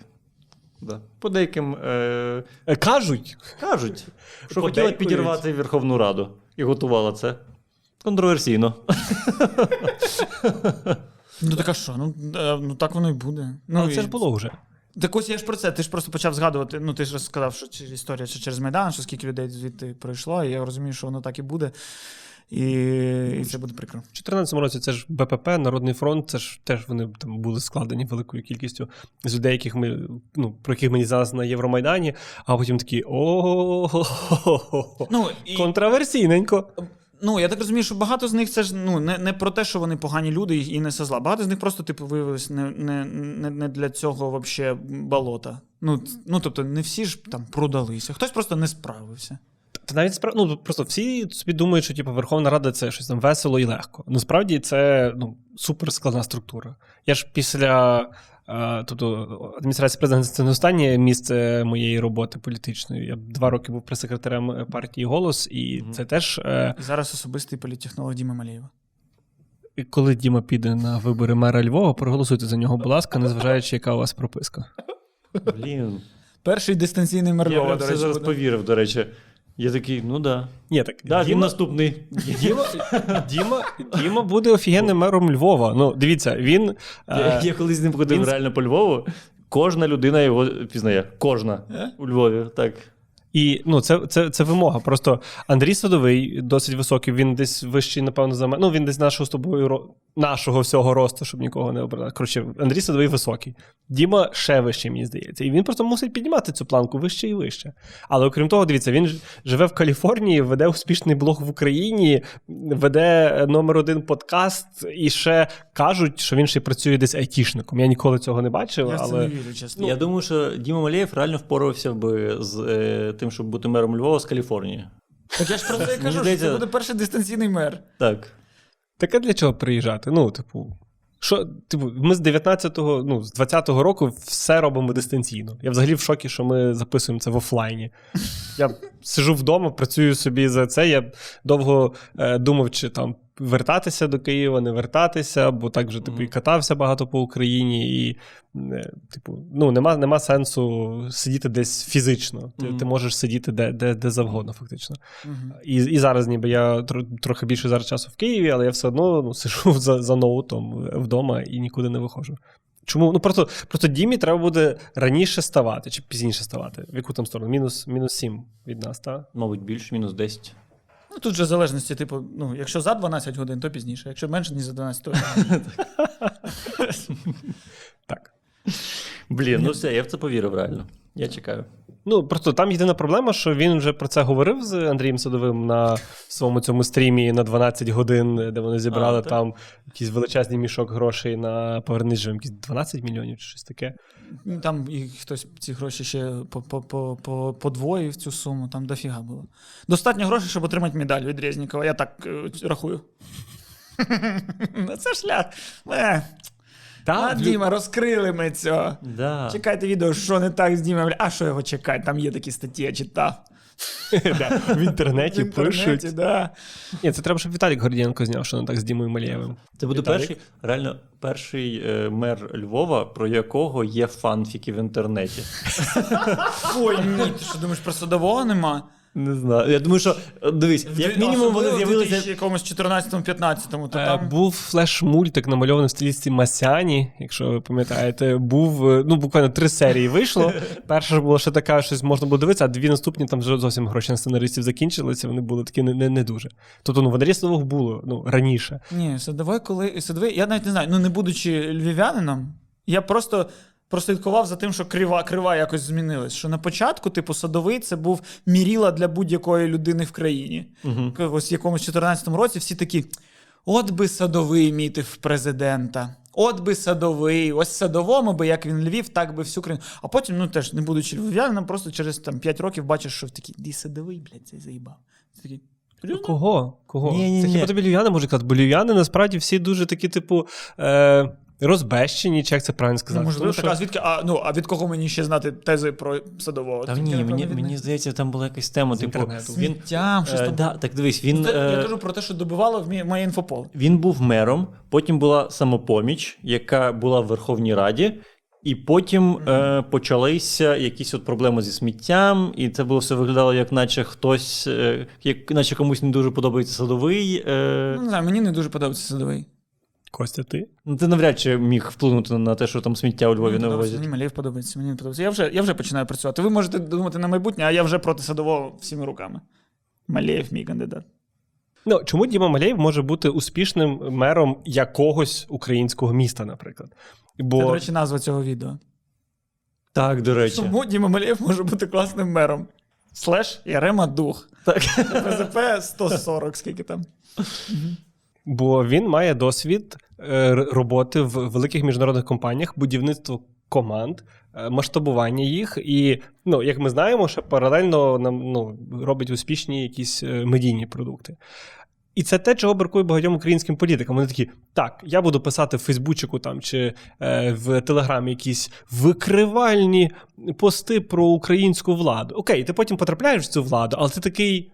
A: Да. По деяким е-
C: Е, Кажуть,
A: кажуть, що хотіла підірвати Верховну Раду і готувала це. Контроверсійно.
B: Ну так а що? Ну, е, ну так воно і буде. Ну,
C: але це ж було вже.
B: Так ось я ж про це. Ти ж просто почав згадувати. Ну, ти ж сказав, що чи- історія що через Майдан, що скільки людей звідти пройшло, і я розумію, що воно так і буде. І, і це буде прикро.
C: У 2014 році це ж БПП, Народний фронт, це ж теж вони там були складені великою кількістю з людей, яких ми, ну, про яких ми дізналися на Євромайдані, а потім такі о
B: Ну, і,
C: контроверсійненько.
B: ну, я так розумію, що багато з них це ж ну, не, не про те, що вони погані люди і не со зла. Багато з них просто, типу, виявилось не, не, не, не для цього вообще болота. Ну, ну, тобто, не всі ж там продалися, хтось просто не справився.
C: Та навіть справ... ну, просто всі собі думають, що типу, Верховна Рада це щось там весело і легко. Насправді це ну, суперскладна структура. Я ж після. е, Тобто адміністрація президента це не останнє місце моєї роботи політичної. Я два роки був прес-секретарем е, партії Голос, і
A: Мгм.
C: це теж е,
B: І зараз особистий політтехнолог Діма Малєєва.
C: І коли Діма піде на вибори мера Львова, проголосуйте за нього, будь ласка, незважаючи, яка у вас прописка.
A: Блін.
B: Перший дистанційний мер
A: Я
B: Львова,
A: прям
B: до
A: все
B: речі,
A: зараз
B: буде.
A: повірив, до речі. Я такий, ну да.
C: Ні, так
A: Да, він наступний.
C: Діма, Діма, Діма буде офігенним мером Львова. Ну, дивіться, він.
A: Я,
C: Е,
A: я коли з ним ходив
C: він-
A: реально по Львову, кожна людина його пізнає. Кожна
B: Е?
A: у Львові. Так.
C: І ну, це, це, це вимога. Просто Андрій Садовий досить високий, він десь вищий, напевно, за мене. Ну, він десь нашого з тобою нашого всього росту, щоб нікого не обрати. Коротше, Андрій Садовий високий. Діма ще вище, мені здається. І він просто мусить піднімати цю планку вище і вище. Але окрім того, дивіться, він ж живе в Каліфорнії, веде успішний блог в Україні, веде номер один подкаст, і ще кажуть, що він ще працює десь айтішником. Я ніколи цього не бачив,
B: Я
C: але
B: не вірю, чесно.
A: Я думаю, що Діма Малєєв реально впорався би з е, тим, щоб бути мером Львова з Каліфорнії.
B: Так я ж про це кажу, що це буде перший дистанційний мер.
A: Так.
C: Так а для чого приїжджати? Ну, типу, що, типу, ми з 19-го, ну, з 20-го року все робимо дистанційно. Я взагалі в шокі, що ми записуємо це в офлайні. Я сижу вдома, працюю собі за це. Я довго е, думав, чи там вертатися до Києва, не вертатися, бо так вже типу, і катався багато по Україні, і, е, типу, ну, нема, нема сенсу сидіти десь фізично. Ти, ти можеш сидіти де, де, де завгодно, фактично. І, і зараз, ніби я тр- трохи більше зараз часу в Києві, але я все одно ну, сижу за, за ноутом вдома і нікуди не виходжу. Чому? Ну просто, просто Дімі треба буде раніше ставати чи пізніше ставати. В яку там сторону? Мінус, мінус 7 від нас, так?
A: Мабуть, більше, мінус 10.
B: Ну тут же в залежності, типу, ну, якщо за 12 годин, то пізніше. Якщо менше, ніж за 12, то
C: Так.
A: Блін, ну все, я в це повірив реально. Я чекаю.
C: Ну, просто там єдина проблема, що він вже про це говорив з Андрієм Садовим на своєму цьому стрімі на 12 годин, де вони зібрали
A: А,
C: там якийсь величезний мішок грошей на повернись живим, якісь 12 мільйонів чи щось таке.
B: Ну, Там і хтось ці гроші ще по- по- по- по- подвоїв цю суму, там дофіга було. Достатньо грошей, щоб отримати медаль від Резнікова, я так е, рахую. Ну, Це шлях. Та, А, Діма, розкрили ми цього.
A: Да.
B: Чекайте відео, що не так з Дімом. А що його чекати? Там є такі статті, я читав.
C: Да, В інтернеті
B: В інтернеті,
C: пишуть.
B: Да.
C: Ні, це треба, щоб Віталік Гордієнко зняв, що не так з Дімою Малієвим.
A: Це буде
C: Віталік?
A: перший, реально перший е, мер Львова, про якого є фанфіки в інтернеті.
B: Ой, ні, ти що думаєш, про садового нема?
A: Не знаю. Я думаю, що е, дивись, як мінімум вони
B: Особливо в якомусь 14-15, то
C: Е,
B: там.
C: Був флеш-мультик намальований в стилісті Масяні, якщо ви пам'ятаєте. Був е, ну буквально три серії вийшло. Перша була ще така, щось можна було дивитися, а дві наступні там вже зовсім гроші на сценаристів закінчилися. Вони були такі не, не, не дуже. Тобто, ну в Андрії було ну раніше.
B: Ні, Садовий, коли Садовий, я навіть не знаю, ну не будучи львів'янином, я просто прослідкував за тим, що крива, крива якось змінилась. Що на початку, типу, Садовий це був мірило для будь-якої людини в країні.
A: Мгм.
B: Ось в якомусь 14-му році всі такі: от би садовий міти в президента. От би садовий, ось садовому би, як він Львів, так би всю країну. А потім, ну теж, не будучи львів'янином, просто через там 5 років бачиш, що такий, ді садовий, блядь, цей заїбав. Такий,
C: Кого? Кого?
A: Ні-ні-ні.
C: Це хіба тобі львів'яни можуть казати? Бо львів'яни насправді всі дуже такі, типу, е, розбещені, чи як це правильно
B: Ну,
C: сказати.
B: можливо,
C: Тому
B: так,
C: що-
B: а звідки? А, ну, а від кого мені ще знати тези про садового?
A: Та ні, мені, мені здається, там була якась тема,
C: З
A: типу, він,
B: Сміттям, щось
A: е,
B: там.
A: да, так дивись, він,
B: Це, я
A: е,
B: кажу про те, що добивало в моє інфопол.
A: він був мером, потім була самопоміч, яка була в Верховній Раді. І потім е, почалися якісь от проблеми зі сміттям, і це було все виглядало, як наче хтось, е, як наче комусь не дуже подобається садовий. Е,
B: Ну, не знаю, мені не дуже подобається садовий.
C: Костя, ти?
A: ну, ти навряд чи міг вплинути на те, що там сміття у Львові
B: Мені
A: не вивозять.
B: Мені Малєв подобається, мені не подобається. Я вже, я вже починаю працювати. Ви можете думати на майбутнє, а я вже проти садового всіми руками. Малєєв мій кандидат.
C: Ну, чому Діма Малєєв може бути успішним мером якогось українського міста, наприклад? Бо
B: Це, до речі, назва цього відео.
A: Так, до речі.
B: Чому Діма Малєєв може бути класним мером? Слеш Ярема Дух.
A: Так.
B: ПЗП 140, скільки там.
C: Бо він має досвід е, роботи в великих міжнародних компаніях, будівництво команд, е, масштабування їх. І, ну, як ми знаємо, ще паралельно нам ну, робить успішні якісь е, медійні продукти. І це те, чого бракує багатьом українським політикам. Вони такі: так, я буду писати в Фейсбучику там чи е, в Телеграмі якісь викривальні пости про українську владу. Окей, ти потім потрапляєш в цю владу, але ти такий.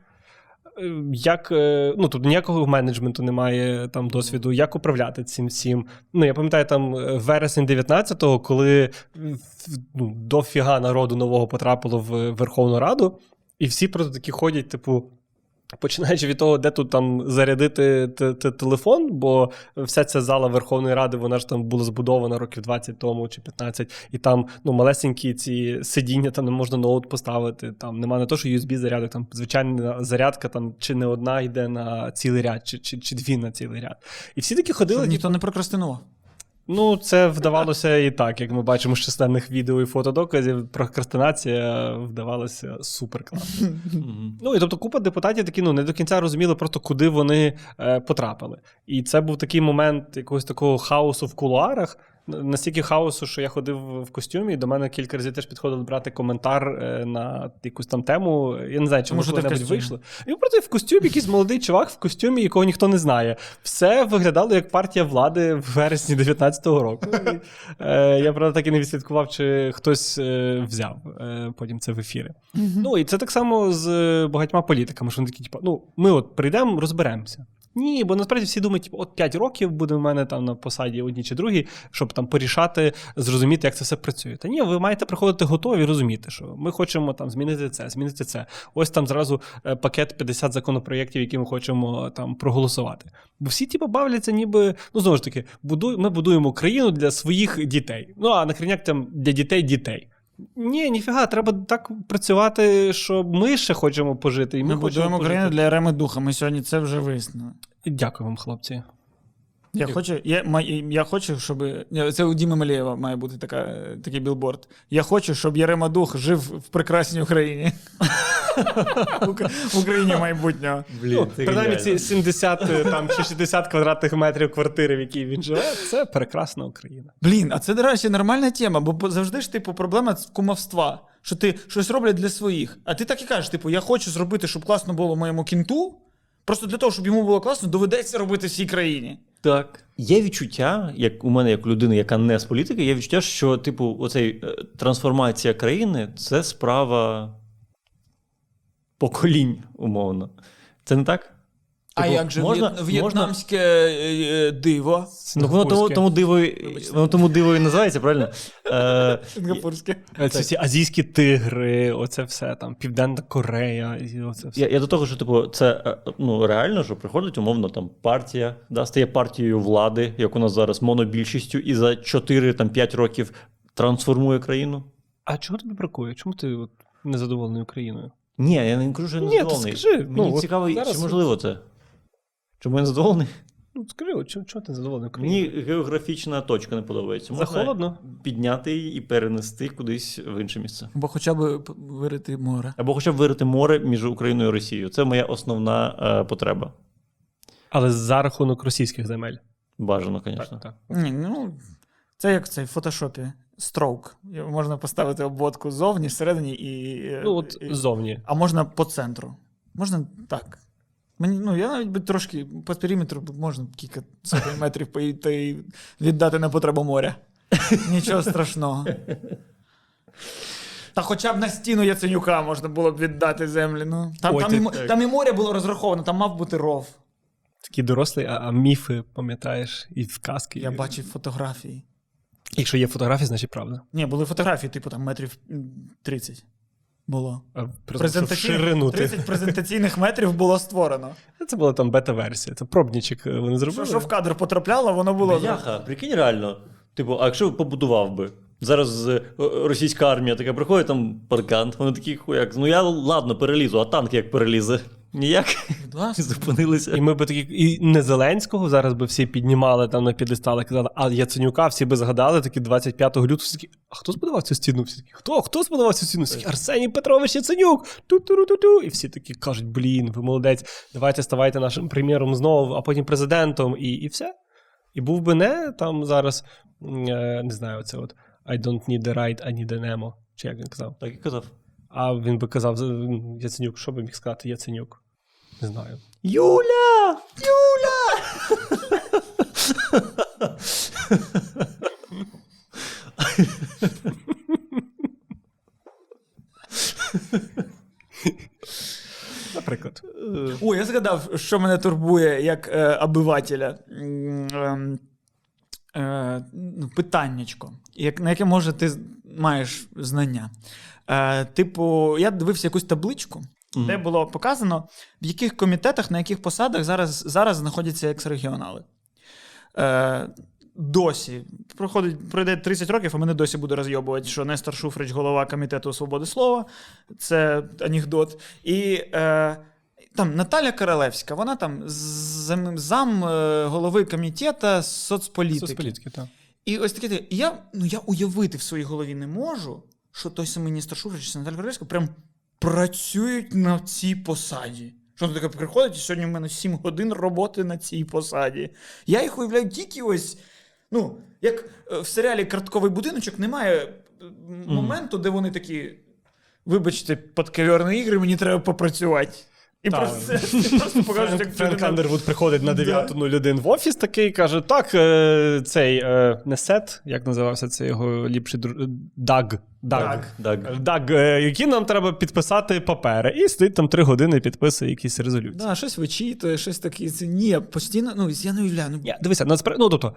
C: Е, Як е, ну тут ніякого менеджменту немає там досвіду, як управляти цим всім. Ну я пам'ятаю там е, вересень 19-го, коли ну, дофіга народу нового потрапило в Верховну Раду, і всі просто такі ходять, типу. Починаючи від того, де тут там зарядити т- т- телефон, бо вся ця зала Верховної Ради, вона ж там була збудована років 20 тому чи 15, і там ну, малесенькі ці сидіння, там не можна ноут поставити. Там нема не то, що USB зарядок, там звичайна зарядка, там чи не одна йде на цілий ряд, чи, чи, чи дві на цілий ряд. І всі такі ходили.
B: Щоб ніхто не прокрастинував.
C: Ну, це вдавалося і так, як ми бачимо з численних відео і фотодоказів. Прокрастинація вдавалася супер класно. Ну і тобто купа депутатів такі ну не до кінця розуміли просто куди вони е, потрапили. І це був такий момент якогось такого хаосу в кулуарах. Настільки хаосу, що я ходив в костюмі, і до мене кілька разів теж підходили брати коментар е, на якусь там тему. Я не знаю,
B: в
C: коли-небудь вийшли. І просто в костюмі якийсь молодий чувак в костюмі, якого ніхто не знає. Все виглядало як партія влади в вересні 19-го року. І, е, я правда так і не відслідкував, чи хтось е, взяв е, потім це в ефіри. Ну і це так само з багатьма політиками, що вони такі, типу, ну, ми от прийдемо, розберемося. Ні, бо насправді всі думають, типу, от 5 років буде в мене там на посаді одній чи другій, щоб там порішати, зрозуміти, як це все працює. Та ні, ви маєте приходити готові розуміти, що ми хочемо там змінити це, змінити це. Ось там зразу е, пакет 50 законопроєктів, які ми хочемо там проголосувати. Бо всі типу, бавляться, ніби, ну знову ж таки, ми будуємо країну для своїх дітей. Ну а на там для дітей дітей. Ні, ніфіга, треба так працювати, що ми ще хочемо пожити. І ми,
B: Ми
C: хочемо
B: будуємо
C: пожити.
B: Україну для Реми Духа. Ми сьогодні це вже вияснили.
C: Дякую вам, хлопці.
B: Я хочу, я, я хочу, щоб. Це у Діми Малєєва має бути така, такий білборд. Я хочу, щоб Ярема Дух жив в прекрасній Україні. В Україні майбутнього.
A: Блін,
C: Ну, принаймні ці 70 е, там, чи 60 квадратних метрів квартири, в якій він живе, це прекрасна Україна.
B: Блін, а це, до речі, нормальна тема, бо бо завжди ж, типу, проблема з кумовства. Що ти щось роблять для своїх. А ти так і кажеш, типу, я хочу зробити, щоб класно було моєму кінту. Просто для того, щоб йому було класно, доведеться робити всій країні.
A: Так. Є відчуття, як у мене, як у людини, яка не з політики, є відчуття, що, типу, оцей е, трансформація країни це справа поколінь, умовно. Це не так?
B: А
A: Типу,
B: як же
A: можна-
B: в'єтнамське е, е, диво?
A: Ну, воно тому, тому диво, і- воно тому диво і називається, правильно? Е,
B: Сингапурське.
C: Е, Ці всі азійські тигри, оце все там, Південна Корея, оце все.
A: я, я до того, що типу, це ну, реально, що приходить, умовно, там партія, да, стає партією влади, як у нас зараз монобільшістю, і за 4-5 років трансформує країну.
C: А чого тобі бракує? Чому ти от, незадоволений Україною?
A: Ні, я не кажу, що я
C: Ні,
A: не
C: ти
A: задоволений.
C: скажи,
A: Мені
C: ну,
A: цікаво,
C: зараз
A: чи можливо це. Чому я не задоволений?
C: Ну, скажи, чого, чого ти незадоволений Україною?
A: Мені географічна точка не подобається. Можна
C: Захолодно?
A: підняти її і перенести кудись в інше місце.
B: Бо хоча б вирити море.
A: Або хоча б вирити море між Україною і Росією. Це моя основна е, потреба.
C: Але за рахунок російських земель.
A: Бажано, звісно.
C: так.
B: Ні, ну, це як в цей в фотошопі. Строук. Можна поставити обводку ззовні, всередині і. е,
C: Ну, от
B: і-
C: зовні.
B: А можна по центру. Можна так. Мені, ну, я навіть би трошки по периметру можна кілька сотень метрів поїти і віддати на потребу моря. Нічого страшного. Та хоча б на стіну Яценюка можна було б віддати землі. Ну. Там,
C: Ой,
B: там, і, там і море було розраховано, там мав бути ров.
C: Такі дорослі, а, а міфи, пам'ятаєш, і сказки.
B: Я бачив фотографії.
C: Якщо є фотографії, значить правда.
B: Ні, були фотографії, типу там метрів 30 було. Презентаційних-
C: ширину.
B: 30 презентаційних метрів було створено.
C: Це була там бета-версія. Це пробнічик е, вони
B: Що,
C: зробили.
B: що в кадр потрапляло, воно було.
A: Бляха, прикинь реально. Типу, а якщо побудував би? Зараз е, російська армія така приходить, там паркан, вони такі хуяк. Ну я ладно перелізу, а танк як перелізе? Ніяк зупинилися.
C: І ми би такі, і не Зеленського зараз би всі піднімали там на п'єдестали, казали, а Яценюка всі би згадали, такі 25 лютого, всі такі, а хто збудував цю стіну? Всі такі, хто? Хто збудував цю стіну? Всі такі, Арсеній Петрович Яценюк! Ту-ту-ру-ту-ту. І всі такі кажуть, блін, ви молодець, давайте ставайте нашим прем'єром знову, а потім президентом, і, і все. І був би не там зараз, е, не знаю, оце от I don't need the right, I need the Nemo. Чи як він казав?
A: Так і казав.
C: А він би казав Яценюк, що би міг сказати Яценюк? Не знаю.
A: Юля! Юля!
C: Наприклад.
B: О, я згадав, що мене турбує як е, обивателя. Ем, Е, ну, питаннячко, як, на яке може ти маєш знання. Е, типу, я дивився якусь табличку,
A: Мгм.
B: де було показано, в яких комітетах, на яких посадах зараз, зараз знаходяться екс-регіонали. Е, досі проходить, пройде 30 років, а мене досі буде розйобувати, що Нестор Шуфрич, голова комітету свободи слова. Це анекдот. І е, там Наталя Королевська, вона там зам, зам е, голови комітету соцполітики.
C: Соцполітики, так.
B: І ось таке, і я, ну, я уявити в своїй голові не можу, що той самий міністр Шуфрич чи Наталя Королевська прям працюють на цій посаді. Що таке приходить, і сьогодні в мене 7 годин роботи на цій посаді. Я їх уявляю тільки ось. Ну, як е, в серіалі Картковий будиночок немає е, моменту, де вони такі. Вибачте, підковерні ігри, мені треба попрацювати. І
C: Так.
B: просто, просто покажуть, як
C: Френк Андервуд приходить на
B: Да.
C: 9.01 в офіс такий каже: так, е, цей не сет, як називався це його ліпший друг Даг. Даг.
A: Так.
C: Даг, е, які нам треба підписати папери. І стоїть там три години, підписує якісь резолюції.
B: Да, щось вичитує, щось таке. Це ні, постійно, ну, я не уявляю. Ну,
C: Я, дивися, насправді, ну тобто,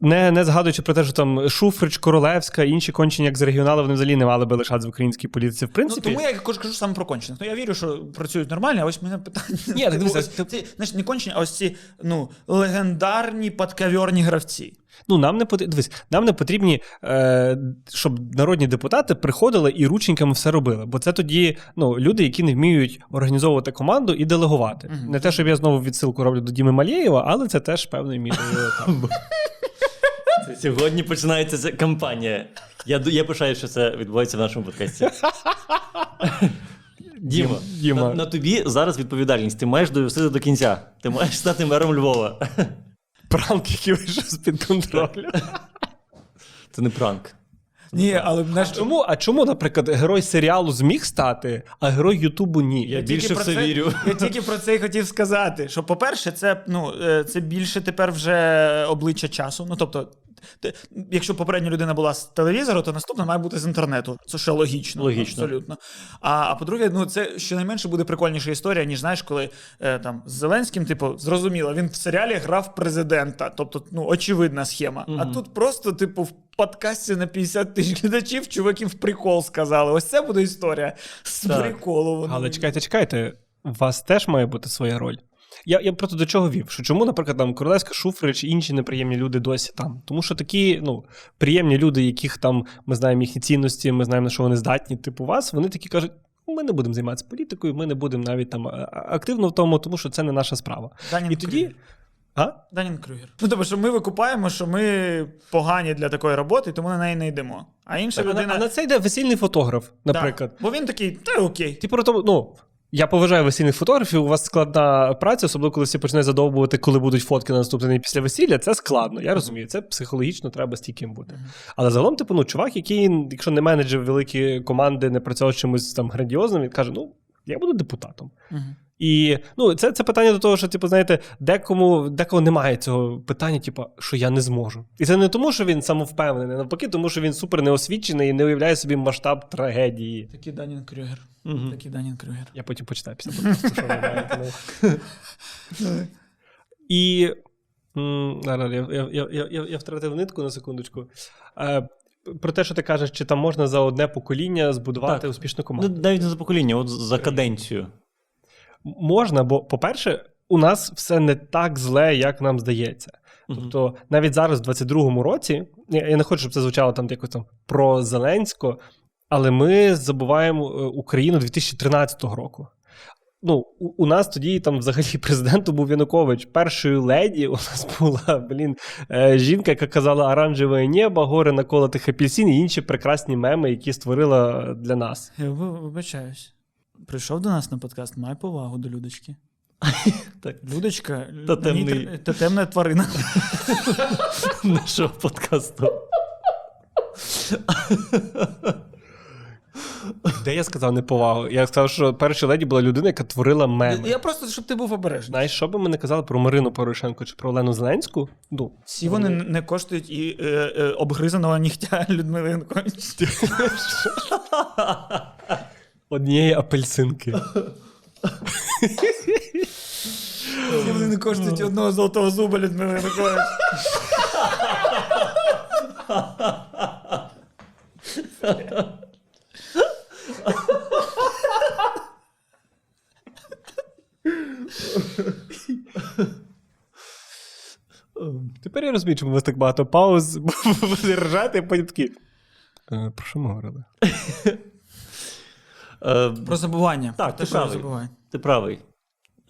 C: не, не згадуючи про те, що там Шуфрич, Королевська, інші кончені, як з регіоналів, вони взагалі не мали би лишатися в українській політиці. В
B: Ну,
C: принципі,
B: тому я кажу, кажу саме про кончених. Ну, я вірю, що працюють нормально, а ось мене питання.
C: Ні, так дивися,
B: Ось ці, знаєш, не кончені, а ось ці ну, легендарні подковерні гравці.
C: Ну, нам не потрібні, дивись, нам не потрібні, е, щоб народні депутати приходили і рученьками все робили. Бо це тоді ну, люди, які не вміють організовувати команду і делегувати.
B: Мгм.
C: Не те, щоб я знову відсилку роблю до Діми Малєєва, але це теж певною мірою.
A: Це Сьогодні починається ця кампанія. Я, я пишаю, що це відбувається в нашому подкасті. Діма,
C: Діма.
A: На, на тобі зараз відповідальність. Ти маєш довести до кінця. Ти маєш стати мером Львова.
C: Пранк, який вийшов з-під контролю.
A: Це не пранк.
B: Ні, але знаєш,
C: Чому, а чому, наприклад, герой серіалу зміг стати, а герой Ютубу ні?
A: Я
B: я
A: більше
B: все
A: в це вірю.
B: Я тільки про це і хотів сказати. Що, по-перше, це, ну, е, це більше тепер вже обличчя часу. Ну, тобто, якщо попередня людина була з телевізору, то наступна має бути з інтернету. Це ще логічно.
A: Логічно.
B: Абсолютно. А, а по-друге, ну це щонайменше буде прикольніша історія, ніж знаєш, коли е, там з Зеленським, типу, зрозуміло, він в серіалі грав президента. Тобто, ну, очевидна схема. А тут просто, типу, в подкасті на 50 тисяч глядачів чуваки в прикол сказали. Ось це буде історія з
A: Так.
B: приколу.
C: Але чекайте, чекайте, у вас теж має бути своя роль. Я, я просто до чого вів? Що чому, наприклад, там Королевська Шуфрич і інші неприємні люди досі там? Тому що такі, ну, приємні люди, яких там ми знаємо їхні цінності, ми знаємо, на що вони здатні, типу вас, вони такі кажуть. «Ну, Ми не будемо займатися політикою, ми не будемо навіть там а- а- активно в тому, тому що це не наша справа.
B: Данін
C: І тоді.
B: Крюгер.
C: А?
B: Данін Крюгер. Ну, тобто, що ми викупаємо, що ми погані для такої роботи, тому на неї не йдемо. А інша
C: Так, а, на,
B: людина.
C: а на це йде весільний фотограф, наприклад.
B: бо він такий, та окей.
C: Типу, про тому, ну. Я поважаю весільних фотографів. У вас складна праця, особливо коли всі починають задовбувати, коли будуть фотки на наступний день після весілля. Це складно. Я розумію, це психологічно треба стійким бути. Але загалом, типу, ну, чувак, який, якщо не менеджер великі команди, не працював чимось там грандіозним, він каже: ну, я буду депутатом. І ну, це, це питання до того, що, типу, знаєте, декому, декого немає цього питання, типу, що я не зможу. І це не тому, що він самовпевнений, навпаки, тому що він супер неосвічений і не уявляє собі масштаб трагедії.
B: Такий Данін Крюгер.
A: Мгм.
B: Такий Данін Крюгер.
C: Я потім почитаю після подкасту, що ви маєте. І. Я, втратив нитку на секундочку. Е, Про те, що ти кажеш, чи там можна за одне покоління збудувати
A: Так.
C: успішну
A: Ну,
C: команду.
A: навіть не за покоління, от за каденцію.
C: Можна, бо, по-перше, у нас все не так зле, як нам здається. Тобто, навіть зараз, в 22-му році, я, не хочу, щоб це звучало там якось там про Зеленського, але ми забуваємо е, Україну 2013 року. Ну, у, у нас тоді там взагалі президентом був Янукович. Першою леді у нас була блін, е, жінка, яка казала оранжеве небо, гори наколотих апельсин і інші прекрасні меми, які створила для нас.
B: Я вибачаюсь. Прийшов до нас на подкаст, май повагу до Людочки.
A: Так.
B: Людочка
A: Тотемний.
B: на ній тр- тотемна тварина.
A: Нашого подкасту.
C: Де я сказав неповагу? Я сказав, що перша леді була людина, яка творила меми.
B: Я просто, щоб ти був обережний.
C: Знаєш, що би ми не казали про Марину Порошенко чи про Олену Зеленську? Ну,
B: Всі вони не коштують і е, е, обгризаного нігтя Людмили Янкович
C: однієї апельсинки.
B: Вони не коштують одного золотого зуба, Людмила Янукович.
C: Тепер я розумію, чому у вас так багато пауз, бо ви ржати, а потім такі. «Е, про що ми говорили?
A: Е,
B: Про забування.
A: Так,
B: Про
A: ти правий.
B: забуваєте.
A: Ти правий.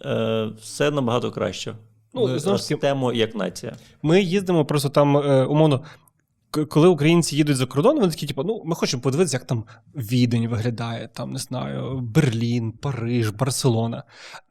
A: Е, все набагато краще.
C: Ну,
A: Ми
C: знову ж таки-
A: ростемо як нація.
C: Ми їздимо просто там, е, умовно, коли українці їдуть за кордон, вони такі, типу, ну, ми хочемо подивитися, як там Відень виглядає, там, не знаю, Берлін, Париж, Барселона.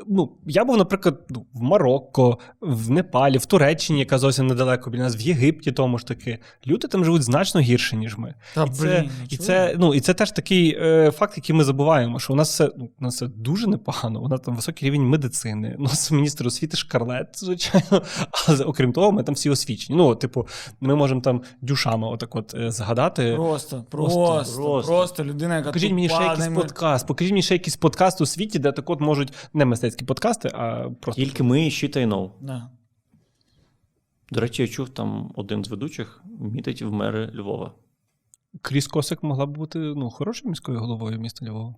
C: Ну, я був, наприклад, ну, в Марокко, в Непалі, в Туреччині, яка зовсім недалеко біля нас, в Єгипті, тому ж таки. Люди там живуть значно гірше, ніж ми.
B: Та,
C: І це,
B: блін,
C: і, це, ну, і це теж такий е, факт, який ми забуваємо, що у нас все, ну, у нас все дуже непогано. У нас там високий рівень медицини. У нас міністр освіти шкарлет, звичайно. Але окрім того, ми там всі освічені. Ну, типу, ми можемо там дюшами отак от е, згадати.
B: Просто,
C: Просто,
B: просто, просто,
A: просто.
B: людина, яка
C: Покажіть мені ще якийсь подкаст. Покажіть мені ще якийсь подкаст у світі, де так от можуть не мистецькі подкасти, а просто.
A: Тільки ми і щита й know.
B: Да.
A: До речі, я чув там один з ведучих мітить в мери Львова.
C: Кріс Косик могла б бути ну, хорошою міською головою міста Львова.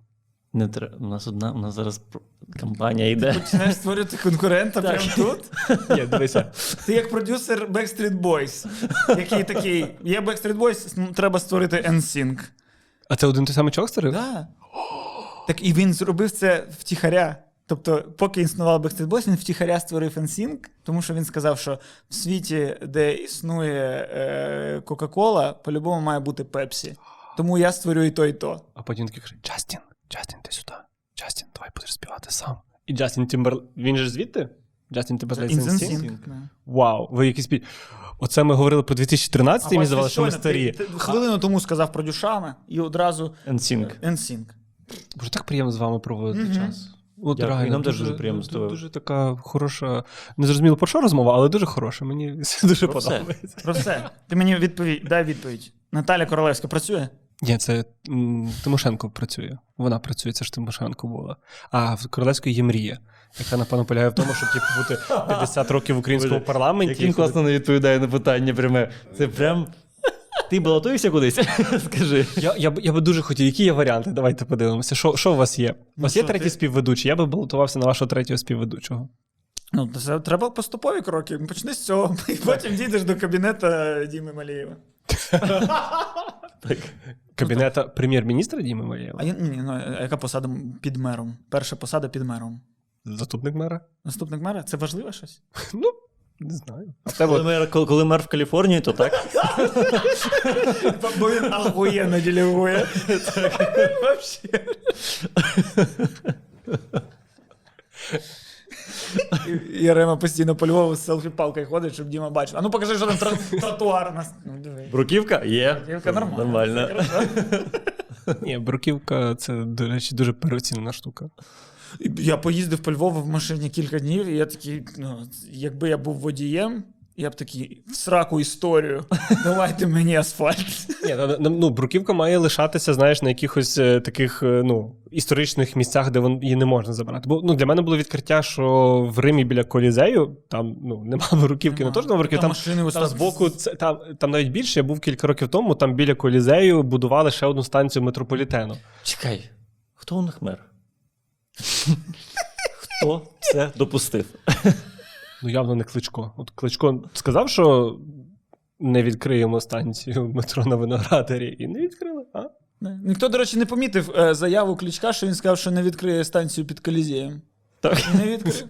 A: Не тре... У нас одна, у нас зараз кампанія йде.
B: Починаєш створювати конкурента прямо тут.
C: Ні, дивися.
B: Ти як продюсер Backstreet Boys, який такий, є Backstreet Boys, треба створити NSYNC.
C: А це один той самий чоловік створив?
B: Да. Так і він зробив це втіхаря. Тобто, поки існував Backstreet Boys, він втіхаря створив NSYNC, тому що він сказав, що в світі, де існує е, Кока-Кола, по-любому має бути Пепсі. Тому я створю і то, і то.
C: А потім такий каже: Джастін, Джастін, ти сюди. Джастін, давай будеш співати сам. І Джастін Тімбер. Він же ж звідти? Джастін? NSYNC. Вау, ви якісь пі... Оце ми говорили про 2013 і мені здавалося, що ми старі.
B: ти- ти хвилину тому сказав про Дюшана і одразу
A: NSYNC.
B: NSYNC.
C: Боже, так приємно з вами проводити
B: Мгм.
C: час. От,
A: Дякую,
C: реально,
A: нам теж дуже приємно з тобою.
C: Дуже така хороша, не зрозуміло про що розмова, але дуже хороша. Мені все дуже
A: Про все.
C: подобається.
B: Про все. Ти мені відповідь, дай відповідь. Наталя Королевська працює?
C: Ні, це м, Тимошенко працює. Вона працює, це ж Тимошенко була. А в Королевської є мрія, яка, напевно, полягає в тому, щоб типу, бути 50 років в українському парламенті.
A: Як він класно не відповідає на питання пряме. Це прям. Ти балотуєшся кудись? Скажи.
C: Я, я, б- я би дуже хотів, які є варіанти? Давайте подивимося. Що, що у вас є? У
B: Ну,
C: вас є
B: що
C: третій
B: ти?
C: співведучий? Я би балотувався на вашого третього співведучого.
B: Ну, це треба поступові кроки. Почни з цього, і потім дійдеш до кабінету Діми Малієва.
A: Так.
C: Кабінета прем'єр-міністра Діми Малєєва?
B: А я- ні, ну, а яка посада під мером? Перша посада під мером.
C: Заступник мера?
B: Наступник мера це важливе щось?
C: Ну, не знаю. А
A: Коли мер, коли, коли мер в Каліфорнії, то так.
B: Бо він ахуєнно делегує. Вообще. І- Рема постійно по Львову з селфі-палкою ходить, щоб Діма бачив. А ну покажи, що там тро- тротуар у нас. Ну, диви.
A: Бруківка? Є.
B: Бруківка нормально.
A: Нормально.
C: ні, бруківка це, до речі, дуже переоцінена штука.
B: І Я поїздив по Львову в машині кілька днів, і я такий, ну, якби я був водієм, я б такий в сраку історію. Давайте мені асфальт.
C: Ні, ну, ну, ну, бруківка має лишатися, знаєш, на якихось е, таких е, ну, історичних місцях, де вон, її не можна забрати. Бо ну, для мене було відкриття, що в Римі біля Колізею там ну, нема бруківки, не то, що там бруківки,
B: Там
C: там, там збоку, це, там, там навіть більше, я був кілька років тому, там біля Колізею будували ще одну станцію метрополітену.
A: Чекай, хто у них мер? Хто це допустив?
C: Ну, явно не кличко. От кличко сказав, що не відкриємо станцію метро на виноградарі, і не відкрили. А?
B: Не. Ніхто, до речі, не помітив е, заяву Кличка, що він сказав, що не відкриє станцію під Колізієм.
A: Так.
B: Не відкрив.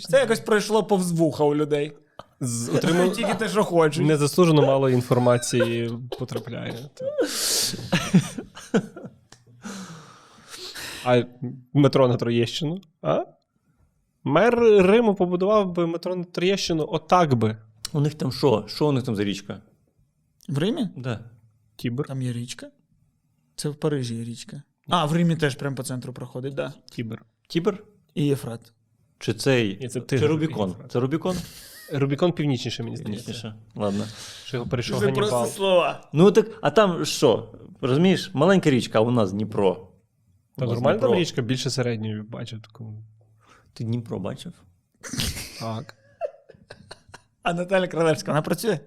B: Це якось пройшло повз вуха у людей.
C: з- отримав
B: Тільки те, що хочуть.
C: незаслужено мало інформації потрапляє. А метро на Троєщину? А? Мер Риму побудував би метро на Троєщину отак би.
A: У них там що? Що у них там за річка?
B: В Римі?
A: Да.
C: Тібр.
B: Там є річка. Це в Парижі є річка. А, в Римі теж прямо по центру проходить, так. Да.
C: Тібр.
A: Тібер?
B: І Єфрат.
A: Чи цей?
C: Це
A: Чи. Рубікон? Це Рубікон?
C: Рубікон північніше, мені здається.
A: Пізніше. Ладно.
C: Що його перейшов
B: Це просто
C: Ганнібал.
B: слова.
A: Ну так, а там що? Розумієш, маленька річка, а у нас Дніпро.
C: Та нормальна там річка, більше середньої бачу таку.
A: Ти Дніпро бачив?
C: Так.
B: А Наталя Кролевська, вона працює?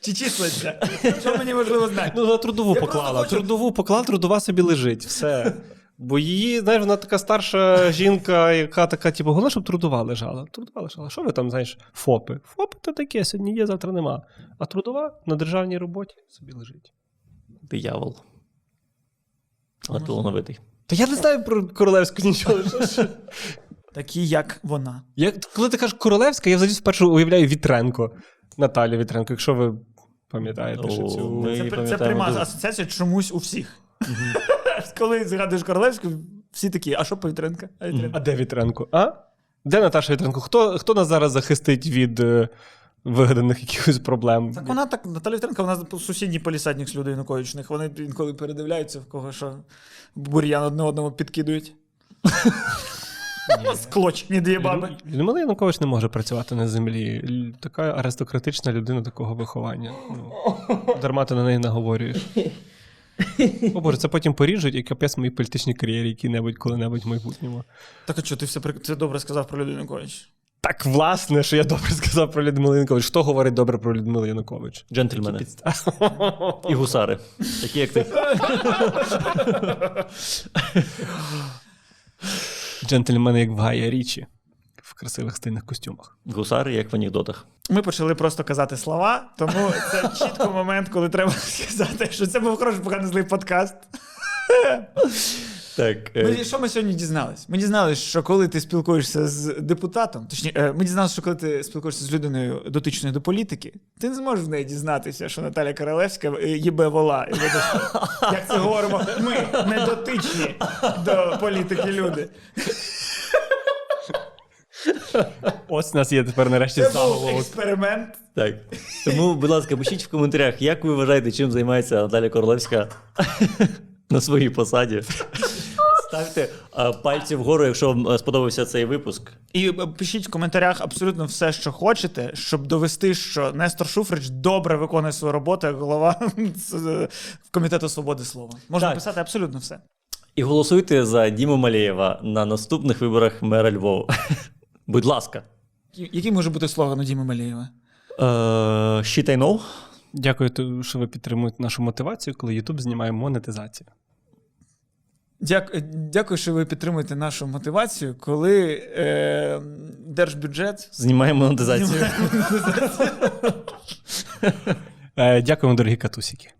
B: Чи числиться? Що мені важливо знати?
C: Ну, на трудову
B: Я
C: поклала.
B: хочу-
C: Трудову поклала, трудова собі лежить. Все. Бо її, знаєш, вона така старша жінка, яка така, типу, головне, щоб трудова лежала. Трудова лежала. Що ви там, знаєш, ФОПи? ФОПи то таке, сьогодні є, завтра нема. А трудова на державній роботі собі лежить.
A: Диявол. Але талановитий.
C: Та я не знаю про королевську нічого.
B: Такі, як вона.
C: Я, коли ти кажеш королевська, я взагалі спершу уявляю Вітренко. Наталя Вітренко, якщо ви пам'ятаєте, що цю.
A: ми-
B: Це, це пряма
A: дуже.
B: асоціація чомусь у всіх. Коли згадуєш королевську, всі такі, а що Повітренка? А Вітренка?
C: А де Вітренко? А? Де Наташа Вітренко? Хто, хто нас зараз захистить від е, вигаданих якихось проблем?
B: Так вона так, Наталя Вітренка, вона сусідній полісадник з людей Януковичних. Вони інколи передивляються, в кого що бур'ян одне одному підкидують. Склочні дві баби.
C: Людмила Янукович не може працювати на землі. Така аристократична людина такого виховання. Ну, дарма ти на неї наговорюєш. О Боже, це потім поріжуть і капець моїй політичній кар'єрі які-небудь коли-небудь в майбутньому.
B: Так а що, ти все при- це добре сказав про Людмилу Янукович?
C: Так, власне, що я добре сказав про Людмилу Янукович. Хто говорить добре про Людмилу Янукович?
A: Джентльмени. І гусари. Такі, як ти.
C: Джентльмени, як в Гая Річі, в красивих стильних костюмах.
A: Гусари, як в анекдотах.
B: Ми почали просто казати слова, тому це чітко момент, коли треба сказати, що це був хороший поганий злий подкаст.
A: Так.
B: Ну,
A: е,
B: що ми сьогодні дізналися? Ми дізналися, що коли ти спілкуєшся з депутатом, точніше, ми дізналися, що коли ти спілкуєшся з людиною дотичною до політики, ти не зможеш в неї дізнатися, що Наталя Королевська е, їбе вола. І вибачте, Як це говоримо, ми не дотичні до політики люди.
C: Ось у нас є тепер нарешті
B: Це був експеримент.
A: Так. Тому, будь ласка, пишіть в коментарях, як ви вважаєте, чим займається Наталя Королевська на своїй посаді. Ставте е, пальці вгору, якщо вам е, сподобався цей випуск.
B: І е, пишіть в коментарях абсолютно все, що хочете, щоб довести, що Нестор Шуфрич добре виконує свою роботу як голова комітету свободи слова. Можна
A: Так.
B: писати абсолютно все.
A: І голосуйте за Діму Малєєва на наступних виборах мера Львова. Будь ласка.
B: Який може бути слоган у Діми Малєєва?
A: Е, Shit I know.
C: Дякую, що ви підтримуєте нашу мотивацію, коли YouTube знімає монетизацію.
B: Дякую, дякую, що ви підтримуєте нашу мотивацію, коли е, держбюджет
A: Знімаємо монетизацію.
C: Е, дякуємо, дорогі катусіки.